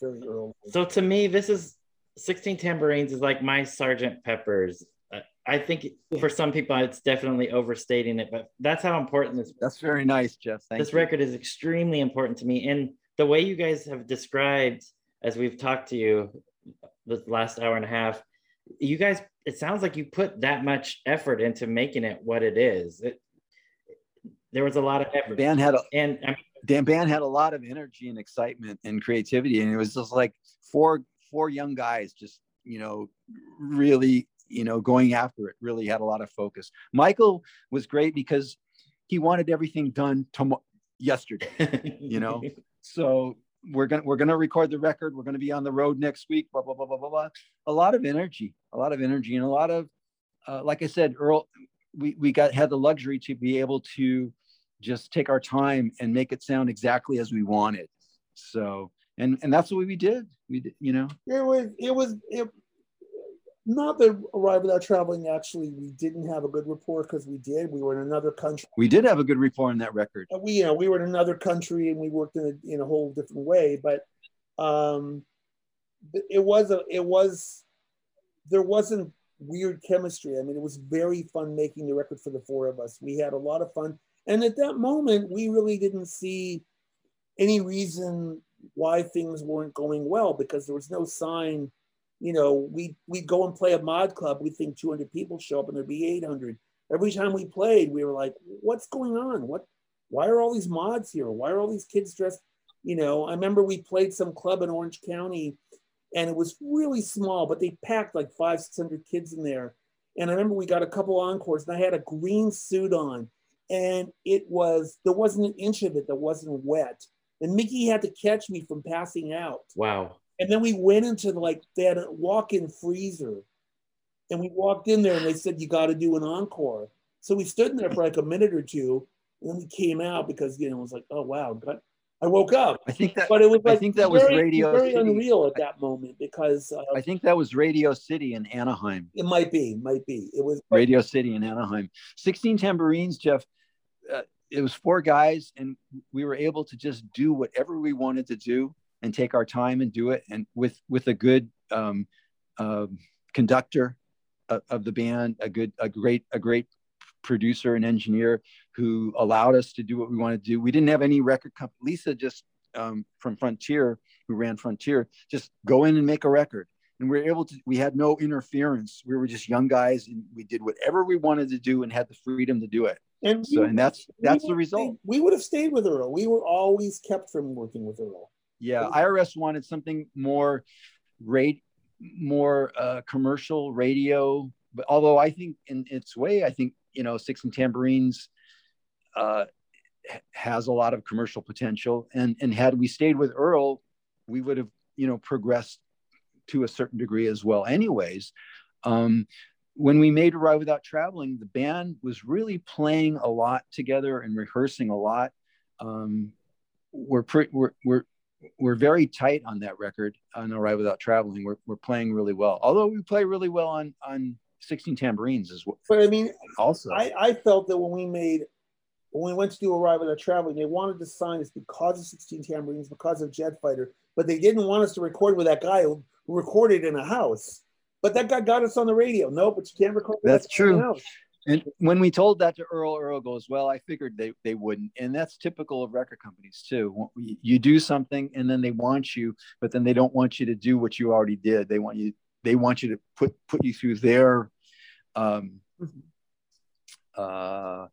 very Earl. so to me, this is 16 tambourines is like my Sergeant Pepper's. Uh, I think for some people, it's definitely overstating it, but that's how important this that's very nice jeff thank this you. record is extremely important to me and the way you guys have described as we've talked to you the last hour and a half you guys it sounds like you put that much effort into making it what it is it, there was a lot of the effort band had a and I mean, Dan band had a lot of energy and excitement and creativity, and it was just like four four young guys just you know really you know going after it. Really had a lot of focus. Michael was great because he wanted everything done tomorrow yesterday. [LAUGHS] You know? So we're gonna we're gonna record the record. We're gonna be on the road next week. Blah blah blah blah blah blah. A lot of energy, a lot of energy, and a lot of uh, like I said, Earl. We we got had the luxury to be able to just take our time and make it sound exactly as we wanted. So, and and that's what we did. We did, you know. It was, it was, it, not the Arrive Without Traveling, actually, we didn't have a good rapport because we did. We were in another country. We did have a good rapport on that record. Uh, we you know we were in another country and we worked in a, in a whole different way but um it was a it was there wasn't weird chemistry i mean it was very fun making the record for the four of us we had a lot of fun and at that moment we really didn't see any reason why things weren't going well because there was no sign you know we we go and play a mod club We'd think 200 people show up and there'd be 800 every time we played we were like what's going on what why are all these mods here? Why are all these kids dressed? You know, I remember we played some club in Orange County and it was really small, but they packed like five, 600 kids in there. And I remember we got a couple encores and I had a green suit on and it was, there wasn't an inch of it that wasn't wet. And Mickey had to catch me from passing out. wow And then we went into like, they had a walk in freezer And we walked in there and they said, You got to do an encore. So we stood in there for like a minute or two. And then we came out because, you know, it was like, Oh, wow. God. I woke up. I think that But it was like I think that was very, Radio very City. unreal at that moment because uh, I think that was Radio City in Anaheim. it might be, might be. It was Radio City in Anaheim. 16 tambourines, Jeff. Uh, it was four guys, and we were able to just do whatever we wanted to do and take our time and do it. And with with a good um, um conductor of, of the band, a good, a great, a great producer and engineer who allowed us to do what we wanted to do. We didn't have any record company. Lisa just um, from Frontier, who ran Frontier, just go in and make a record. And we were able to, we had no interference. We were just young guys and we did whatever we wanted to do and had the freedom to do it. and So, we- and that's, that's the result. stayed- we would have stayed with Earl. We were always kept from working with Earl. Yeah. IRS wanted something more rate, more uh, commercial radio. But although I think in its way, I think, you know, 16 Tambourines uh, has a lot of commercial potential. And, and had we stayed with Earl, we would have, you know, progressed to a certain degree as well. Anyways, um, when we made Arrive Without Traveling, the band was really playing a lot together and rehearsing a lot. Um, we're, pretty, we're, we're, we're very tight on that record on Arrive Without Traveling. We're, we're playing really well. Although we play really well on, on 16 tambourines as well. But I mean, Also, I, I felt that when we made when we went to do Arrive Without Traveling, they wanted to sign us because of 16 Tambourines, because of Jet Fighter, but they didn't want us to record with that guy who recorded in a house. But that guy got us on the radio. No, but you can't record. with That's that guy in true. And when we told that to Earl, Earl goes, "Well, I figured they they wouldn't." And that's typical of record companies too. You do something, and then they want you, but then they don't want you to do what you already did. They want you. They want you to put put you through their, um, uh,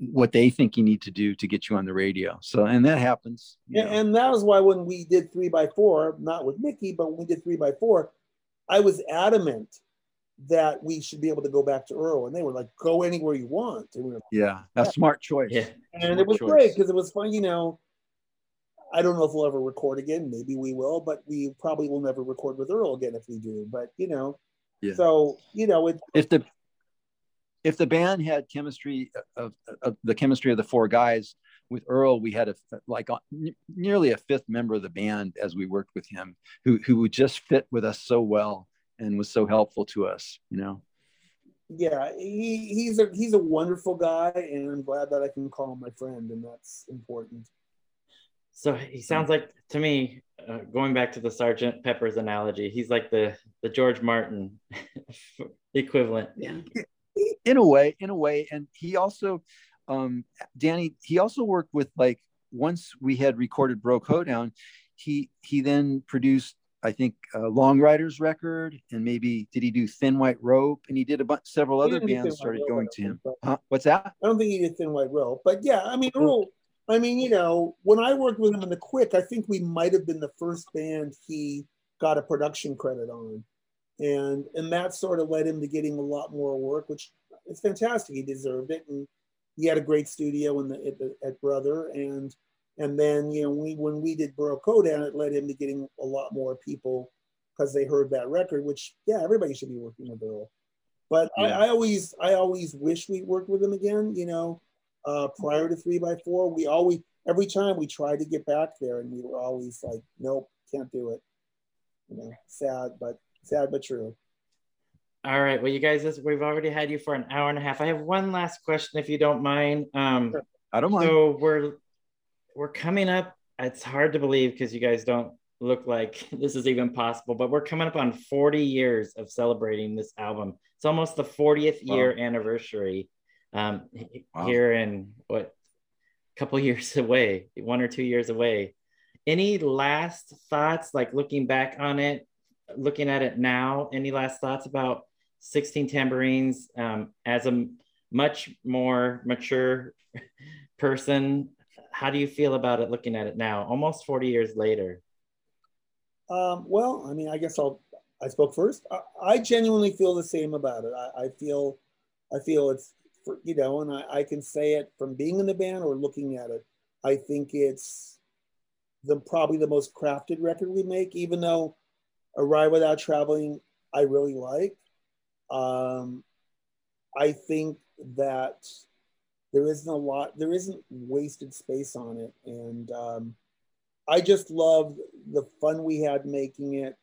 what they think you need to do to get you on the radio. So, and that happens. you And, know. and that was why when we did three by four, not with Mickey, but when we did three by four, I was adamant that we should be able to go back to Earl, and they were like, "Go anywhere you want." And we were yeah, a smart choice. Yeah. and Smart it was choice. great because it was fun. You know, I don't know if we'll ever record again. Maybe we will, but we probably will never record with Earl again if we do. But you know, Yeah. so you know, it if the if the band had chemistry of, of the chemistry of the four guys with Earl, we had a like a, nearly a fifth member of the band as we worked with him, who who would just fit with us so well and was so helpful to us. You know, yeah, he he's a he's a wonderful guy, and I'm glad that I can call him my friend, and that's important. So he sounds like to me, uh, going back to the Sergeant Pepper's analogy, he's like the the George Martin [LAUGHS] equivalent. Yeah. In a way, in a way, and he also, um, Danny, he also worked with like once we had recorded Baroque Hoedown, he he then produced. I think uh, Long Ryders record, and maybe did he do Thin White Rope? And he did a bunch, several other bands started going to him. Huh? What's that? I don't think he did Thin White Rope, but yeah, I mean Earl. I mean, you know, when I worked with him in the Quick, I think we might have been the first band he got a production credit on, and and that sort of led him to getting a lot more work, which is fantastic. He deserved it, and he had a great studio in the at, the, at Brother, and and then you know we when we did Baroque Hoedown, it led him to getting a lot more people because they heard that record. Which yeah, everybody should be working with Earl. But Yeah. I, I always I always wish we worked with him again. You know, uh, prior to three by four, we always every time we tried to get back there, and we were always like, nope, can't do it. You know, sad, but sad but true. All right. Well, you guys, this, we've already had you for an hour and a half. I have one last question, if you don't mind. Um, Sure. I don't mind. so we're we're coming up. It's hard to believe because you guys don't look like [LAUGHS] this is even possible, but we're coming up on 40 years of celebrating this album. It's almost the 40th Wow. year anniversary um, Wow. here in what a couple [LAUGHS] years away, one or two years away. Any last thoughts, like looking back on it, looking at it now? Any last thoughts about 16 tambourines um, as a much more mature [LAUGHS] person? How do you feel about it looking at it now, almost 40 years later? Um, well, I mean, I guess I'll. I spoke first. I, I genuinely feel the same about it. I, I feel, I feel it's, for, you know, and I, I can say it from being in the band or looking at it. I think it's the probably the most crafted record we make. Even though "Arrive Without Traveling," I really like. Um, I think that there isn't a lot, there isn't wasted space on it. And um, I just love the fun we had making it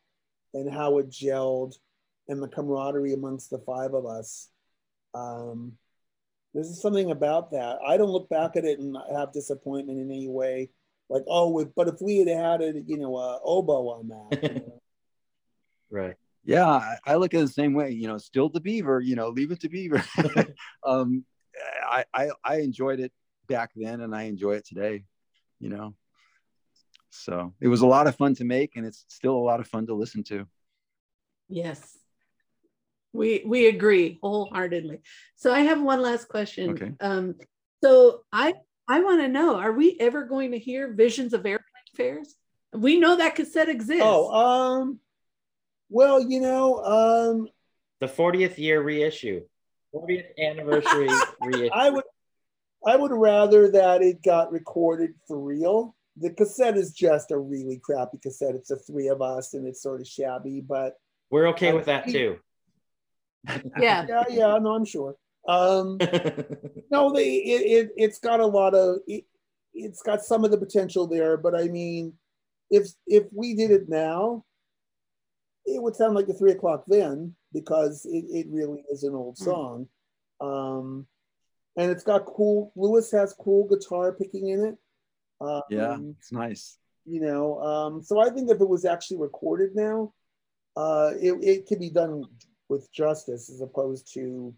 and how it gelled and the camaraderie amongst the five of us. Um, there's something about that. I don't look back at it and have disappointment in any way. Like, oh, but if we had had it, you know, uh, oboe on that. you [LAUGHS] know. Right. Yeah, I, I look at it the same way. You know, still the Beaver. You know, leave it to Beaver. [LAUGHS] [LAUGHS] um, I, I I enjoyed it back then, and I enjoy it today. You know, so it was a lot of fun to make, and it's still a lot of fun to listen to. Yes. We we agree wholeheartedly. So I have one last question. Okay. Um, so I I want to know, are we ever going to hear visions of airplane fares? We know that cassette exists. Oh, um, well, you know, um, The 40th year reissue, 40th anniversary [LAUGHS] reissue. I would, I would rather that it got recorded for real. The cassette is just a really crappy cassette. It's the three of us, and it's sort of shabby, but We're okay with that too. [LAUGHS] yeah. yeah, yeah, no, I'm sure. Um, [LAUGHS] no, they it, it it's got a lot of it, it's got some of the potential there, but I mean, if if we did it now, it would sound like the three o'clock then because it, it really is an old song. Um, and it's got cool. Louis has cool guitar picking in it. Um, Yeah, it's nice. you know um, so i think if it was actually recorded now uh, it, it could be done with justice as opposed to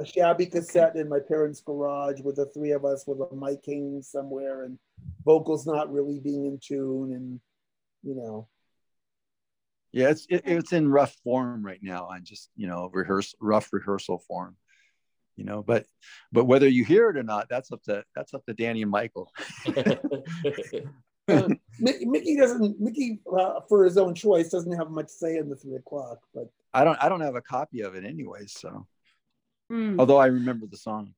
a shabby cassette in my parents garage with the three of us with a mic hanging somewhere and vocals not really being in tune and you know Yeah, it's it, it's in rough form right now. on just you know rehearse rough rehearsal form. You know, but but whether you hear it or not, that's up to that's up to Danny and Michael. [LAUGHS] uh, Mickey, Mickey doesn't Mickey uh, for his own choice doesn't have much say in the three o'clock but I don't I don't have a copy of it anyway, so Mm. although I remember the song.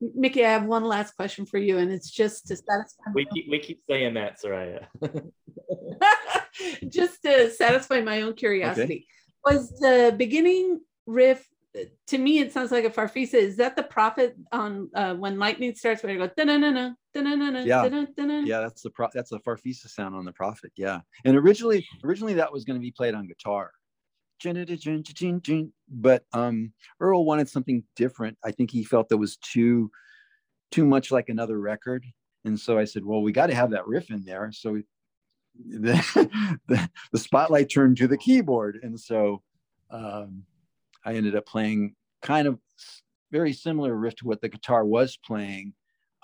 Mickey, I have one last question for you, and it's just to satisfy we keep we keep saying that, Soraya. [LAUGHS] [LAUGHS] just to satisfy my own curiosity. Was the beginning riff to me? It sounds like a farfisa. Is that the prophet on uh, when lightning starts? Where you go da-na-na-na, da-na-na-na, Yeah. da-na-na-na? Yeah, that's the pro- that's the farfisa sound on the Prophet. Yeah, and originally originally that was going to be played on guitar, but um, Earl wanted something different. I think he felt that was too too much like another record, and so I said, well, we got to have that riff in there. So we, the, [LAUGHS] the the spotlight turned to the keyboard, and so um, I ended up playing kind of very similar riff to what the guitar was playing.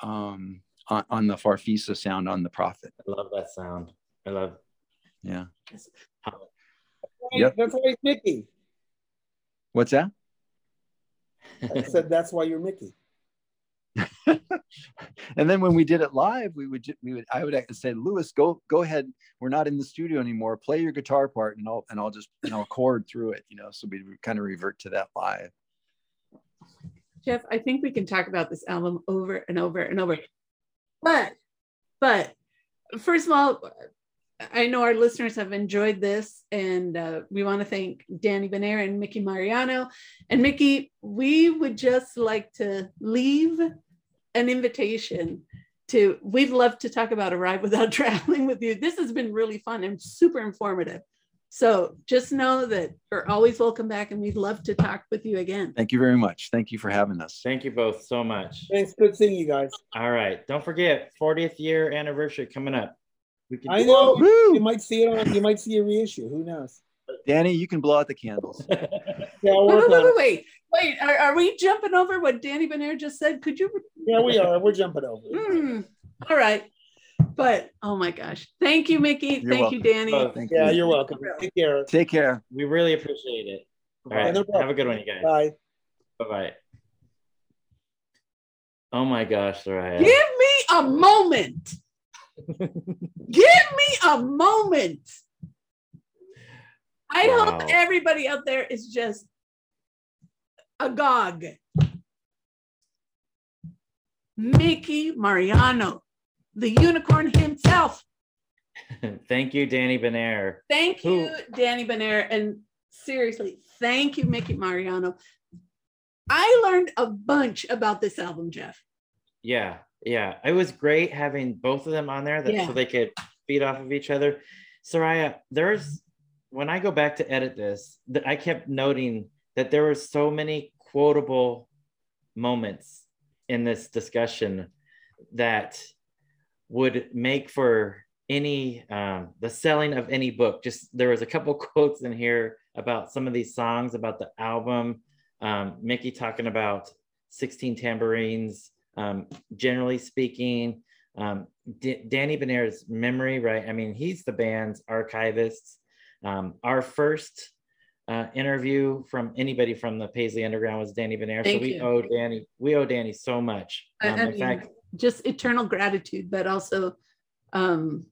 Um, on, on the Farfisa sound on the Prophet. I love that sound. I love. Yeah. Yep. that's why he's Mickey What's that? I said that's why you're Mickey [LAUGHS] and then when we did it live, we would we would I would say, Louis, go go ahead. We're not in the studio anymore. Play your guitar part, and I'll and I'll just you know chord through it. You know, so we kind of revert to that live. Jeff, I think we can talk about this album over and over and over. But, but first of all, I know our listeners have enjoyed this, and uh, we want to thank Danny Benair and Mickey Mariano. And Mickey, we would just like to leave an invitation to. We'd love to talk about Arrive without [LAUGHS] traveling with you. This has been really fun and super informative. So just know that you're always welcome back, and we'd love to talk with you again. Thank you very much. Thank you for having us. Thank you both so much. thanks good seeing you guys All right, don't forget 40th year anniversary coming up. We can I know Woo! you might see it on you might see a reissue who knows Danny, you can blow out the candles. [LAUGHS] [LAUGHS] yeah I'll Wait, wait, wait, wait, wait. Are, are we jumping over what Danny Benair just said? Could you? yeah we are we're jumping over Hmm. all right. But oh my gosh. Thank you, Mickey. You're Thank you. Danny. Oh, Thank yeah you. you're welcome take care Take care. we really appreciate it. All right, No have a good one, you guys. bye Bye bye. Oh my gosh, Soraya. Give me a moment. [LAUGHS] Give me a moment. I Wow. hope everybody out there is just agog. Mickey Mariano, the unicorn himself. [LAUGHS] Thank you, Danny Benair. Thank you, Danny Benair. And seriously, thank you, Mickey Mariano. I learned a bunch about this album, Jeff. Yeah, yeah. It was great having both of them on there that Yeah. so they could feed off of each other. Soraya, there's when I go back to edit this, that I kept noting that there were so many quotable moments in this discussion that would make for any um, the selling of any book. Just there was a couple [LAUGHS] quotes in here about some of these songs about the album. Um, Mickey talking about 16 tambourines. Um, generally speaking, um, D- Danny Benair's memory, right? I mean, he's the band's archivist. Um, our first uh, interview from anybody from the Paisley Underground was Danny. Thank so we you. owe Danny, we owe Danny so much. Um, I mean, fact, just eternal gratitude, but also, um,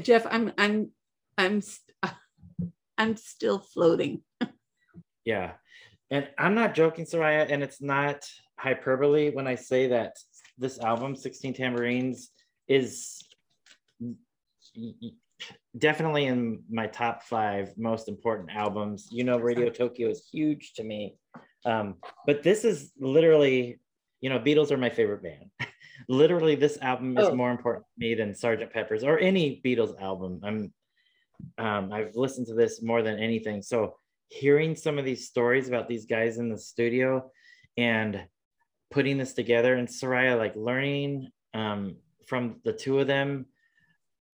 Jeff, I'm, I'm, I'm, [LAUGHS] I'm still floating. [LAUGHS] Yeah. And I'm not joking, Soraya, and it's not hyperbole when I say that this album, 16 Tambourines, is definitely in my top five most important albums. You know, Radio Tokyo is huge to me. Um, but this is literally, you know, Beatles are my favorite band. [LAUGHS] literally, this album is Oh. more important to me than Sgt. Pepper's or any Beatles album. I'm um, I've listened to this more than anything. So hearing some of these stories about these guys in the studio and putting this together and Soraya like learning um, from the two of them,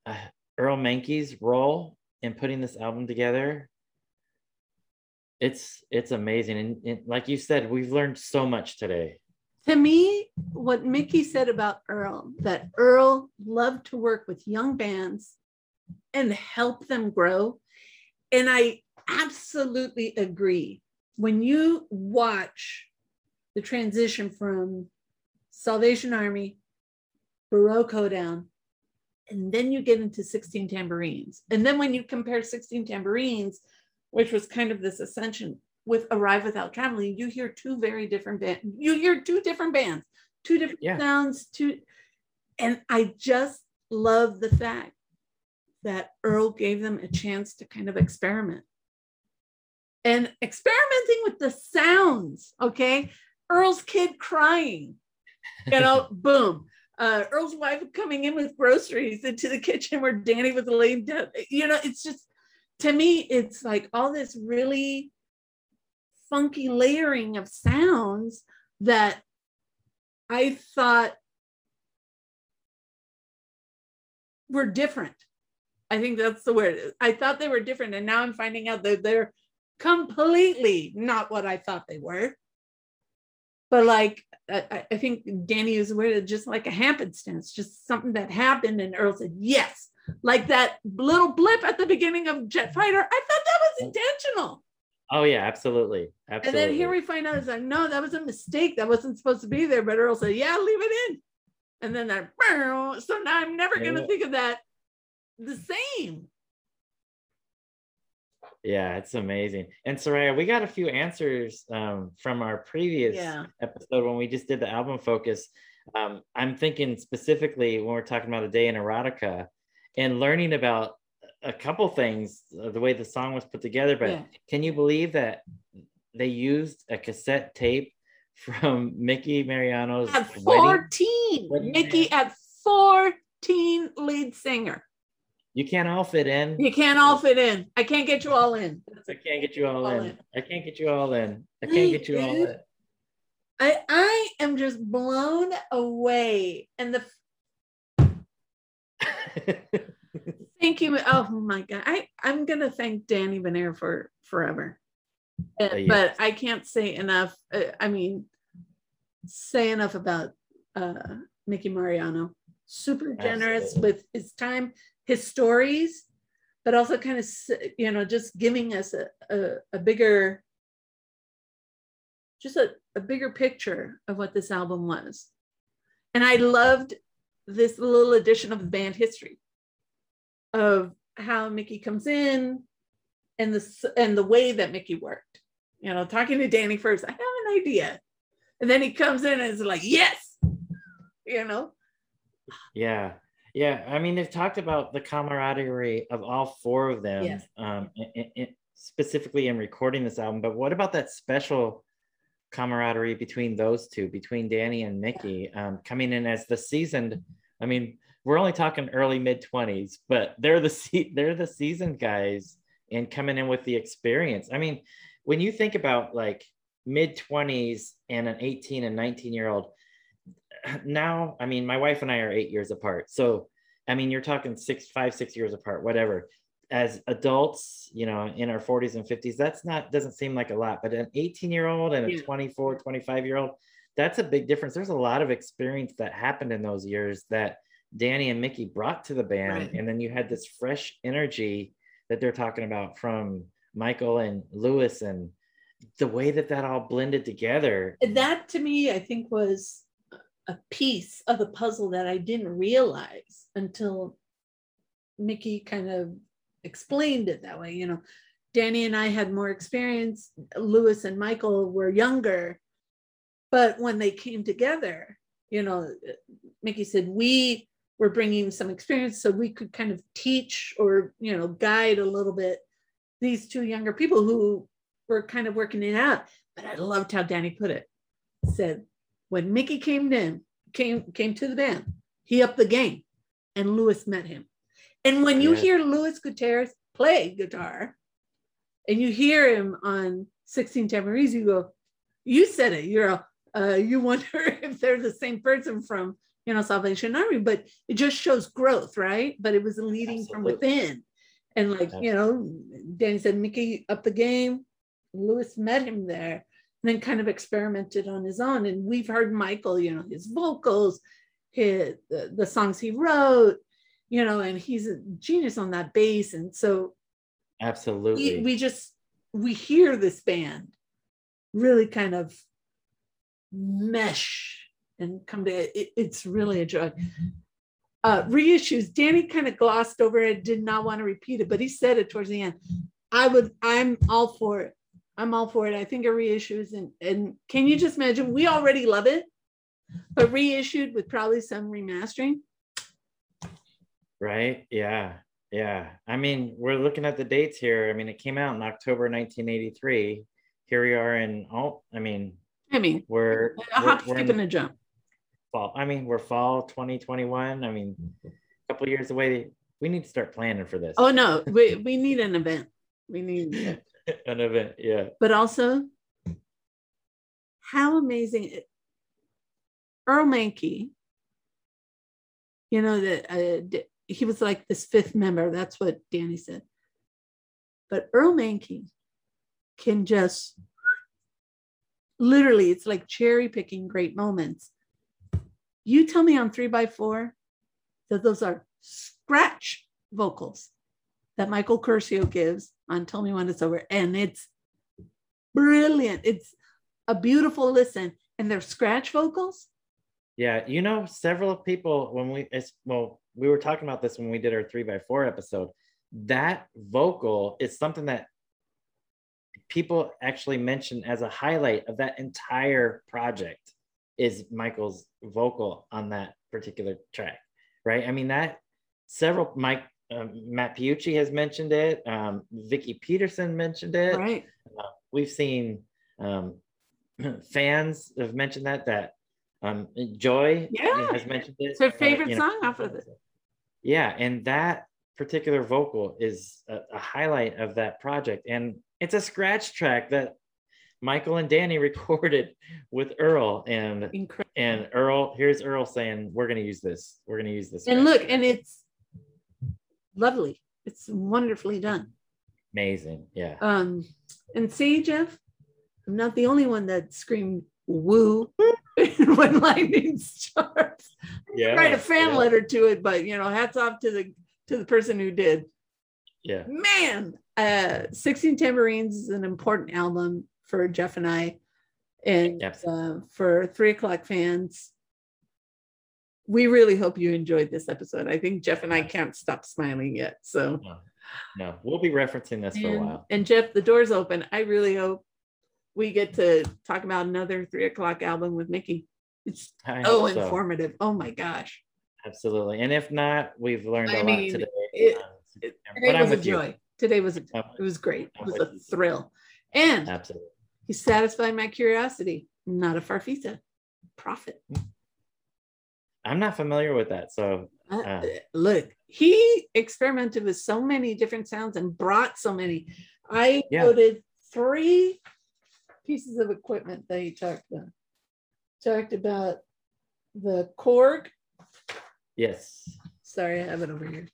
uh, Earl Mankey's role in putting this album together. It's it's amazing, and, and like you said, we've learned so much today. To me, what Mickey said about Earl, that Earl loved to work with young bands and help them grow. And I absolutely agree. When you watch the transition from Salvation Army, Baroque Hoedown, and then you get into 16 tambourines. And then when you compare 16 tambourines, which was kind of this ascension with Arrive Without Traveling, you hear two very different bands. You hear two different bands, two different Yeah. sounds, two. And I just love the fact that Earl gave them a chance to kind of experiment and experimenting with the sounds. Okay. Earl's kid crying, you know, [LAUGHS] boom. Uh, Earl's wife coming in with groceries into the kitchen where Danny was laying down. You know, it's just, to me, it's like all this really funky layering of sounds that I thought were different. I think that's the word. I thought they were different, and now I'm finding out that they're completely not what I thought they were. But like, I, I- think Danny is aware word just like a happenstance, just something that happened, and Earl said yes, like that little blip at the beginning of Jet mm-hmm. Fighter. I thought that was intentional. Oh yeah, absolutely, And then here we find out it's like, no, that was a mistake. That wasn't supposed to be there. But Earl said, yeah, leave it in. And then that, so now I'm never going to think of that the same. Yeah, it's amazing. And Soraya, we got a few answers um, from our previous Yeah. episode when we just did the album focus. Um, I'm thinking specifically when we're talking about a day in erotica and learning about a couple things, uh, the way the song was put together. But Yeah. can you believe that they used a cassette tape [LAUGHS] from Mickey Mariano's At 14, wedding Mickey at 14 lead singer. You can't all fit in. You can't all fit in. I can't get you all in. I can't get you all, All in. in. I can't get you all in. I can't get you all in. I, I am just blown away. And the [LAUGHS] thank you. Oh my God. I, I'm going to thank Danny Benair for forever. Uh, yes. But I can't say enough. uh, I mean, say enough about uh, Mickey Mariano. Super generous Absolutely. with his time, his stories, but also kind of, you know, just giving us a, a, a bigger, just a, a bigger picture of what this album was. And I loved this little addition of the band history of how Mickey comes in and the and the way that Mickey worked. You know, talking to Danny first, I have an idea. And then he comes in and is like, yes, you know, Yeah, yeah. I mean, they've talked about the camaraderie of all four of them. Yes. Um, i- i- i- specifically in recording this album, but what about that special camaraderie between those two, between Danny and Mickey, um, coming in as the seasoned? I mean, we're only talking early mid twenties, but they're the se- they're the seasoned guys and coming in with the experience. I mean, when you think about like mid twenties and an eighteen and nineteen year old, [CLEARS THROAT] now I mean, my wife and I are eight years apart, so I mean, you're talking six, five, six years apart, whatever. As adults, you know, in our 40s and 50s, that's not doesn't seem like a lot, but an 18 year old and a Yeah. 24, 25 year old, that's a big difference. There's a lot of experience that happened in those years that Danny and Mickey brought to the band. Right. And then you had this fresh energy that they're talking about from Michael and Louis and the way that that all blended together. that to me, I think was a piece of the puzzle that I didn't realize until Mickey kind of explained it that way. You know, Danny and I had more experience. Louis and Michael were younger, but when they came together, you know, Mickey said we were bringing some experience so we could kind of teach or you know guide a little bit these two younger people who were kind of working it out. But I loved how Danny put it. Said when Mickey came in, came came to the band, he upped the game, and Louis met him. And when you Yeah. hear Louis Gutierrez play guitar, and you hear him on 16 Tambourines, you go, you said it. You're a, uh, you wonder [LAUGHS] if they're the same person from you know Salvation Army, but it just shows growth, right? But it was leading from within. And like, you know, Danny said, Mickey up the game. Louis met him there then kind of experimented on his own. And we've heard Michael, you know, his vocals, his the, the songs he wrote, you know, and he's a genius on that bass. And so Absolutely. we, we just we hear this band really kind of mesh and come to it, it's really a joy uh reissues danny kind of glossed over it did not want to repeat it but he said it towards the end i would i'm all for it i'm all for it i think a reissues and and can you just imagine we already love it but reissued with probably some remastering Right. Yeah. Yeah. I mean, we're looking at the dates here. I mean, it came out in October 1983. Here we are in oh, I mean, i mean we're, a hop skip in and a jump fall. I mean, we're fall 2021. I mean, a couple years away. We need to start planning for this. oh no we, we need an event we need [LAUGHS] An event. Yeah. but also how amazing Earl Mankey, you know that uh, he was like this fifth member. That's what Danny said. But Earl Mankey can just literally, it's like cherry picking great moments. You tell me on three by four that those are scratch vocals that Michael Quercio gives on Tell Me When It's Over. And it's brilliant. It's a beautiful listen. And they're scratch vocals. Yeah, you know, several people when we it's well, we were talking about this when we did our three by four episode. That vocal is something that people actually mention as a highlight of that entire project is Michael's vocal on that particular track, right? I mean that several Mike um, Matt Piucci has mentioned it. Um, Vicky Peterson mentioned it Right. we've seen um, [CLEARS THROAT] fans have mentioned that that um, Joy Yeah. has mentioned it. It's her uh, favorite you know. song off of it. Yeah, and that particular vocal is a, a highlight of that project, and it's a scratch track that Michael and Danny [LAUGHS] recorded with Earl, and Incredible. and Earl. Here's Earl saying, "We're gonna use this. We're gonna use this." And look, track." and it's lovely. It's wonderfully done. amazing. Yeah. Um, and see, Jeff, I'm not the only one that screamed woo [LAUGHS] when lightning starts. Yeah. Write a fan yeah, letter to it, but you know, hats off to the to the person who did. Yeah. Man, uh 16 Tambourines is an important album for Jeff and I. And Yes. uh, for three o'clock fans, we really hope you enjoyed this episode. I think Jeff and I can't stop smiling yet. So No, no, we'll be referencing this for a while. and Jeff, the door's open. I really hope we get to talk about another three o'clock album with Mickey. It's I so informative. Oh my gosh. Absolutely. And if not, we've learned a I lot today. it- Um, It, but it I'm was a with you. joy. Today was a, Oh, it was great. It was Oh, a thrill. And Absolutely. he satisfied my curiosity. Not a farfisa. Prophet. I'm not familiar with that. So Uh, Ah. look, he experimented with so many different sounds and brought so many. I Yeah. noted three pieces of equipment that he talked about. Talked about the Korg. yes. Sorry, I have it over here.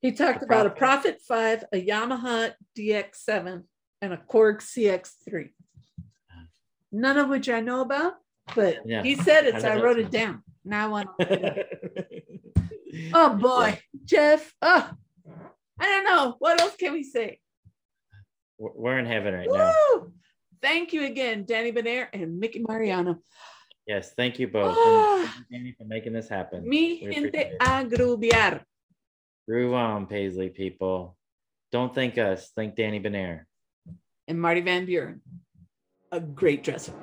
He talked The about a Prophet. Prophet 5, a Yamaha DX7, and a Korg CX3. None of which I know about, but Yeah. he said it, so I wrote it down. Now I want to look it up. Oh boy, Jeff. Oh, I don't know. What else can we say? We're in heaven right now. Thank you again, Danny Benair and Mickey Mariano. Yes. Thank you both. And thank you, Danny, for making this happen. Mi We gente it. agrubiar. Groove on, Paisley people. Don't thank us. Thank Danny Benair. And Marty Van Buren. A great dresser.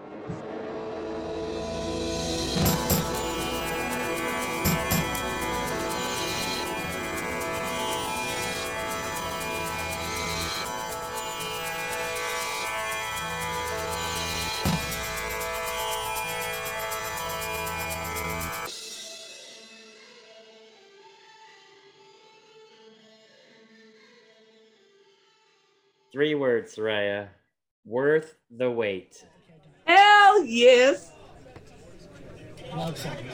Three words, Raya. Worth the wait. Hell yes. Log seconds.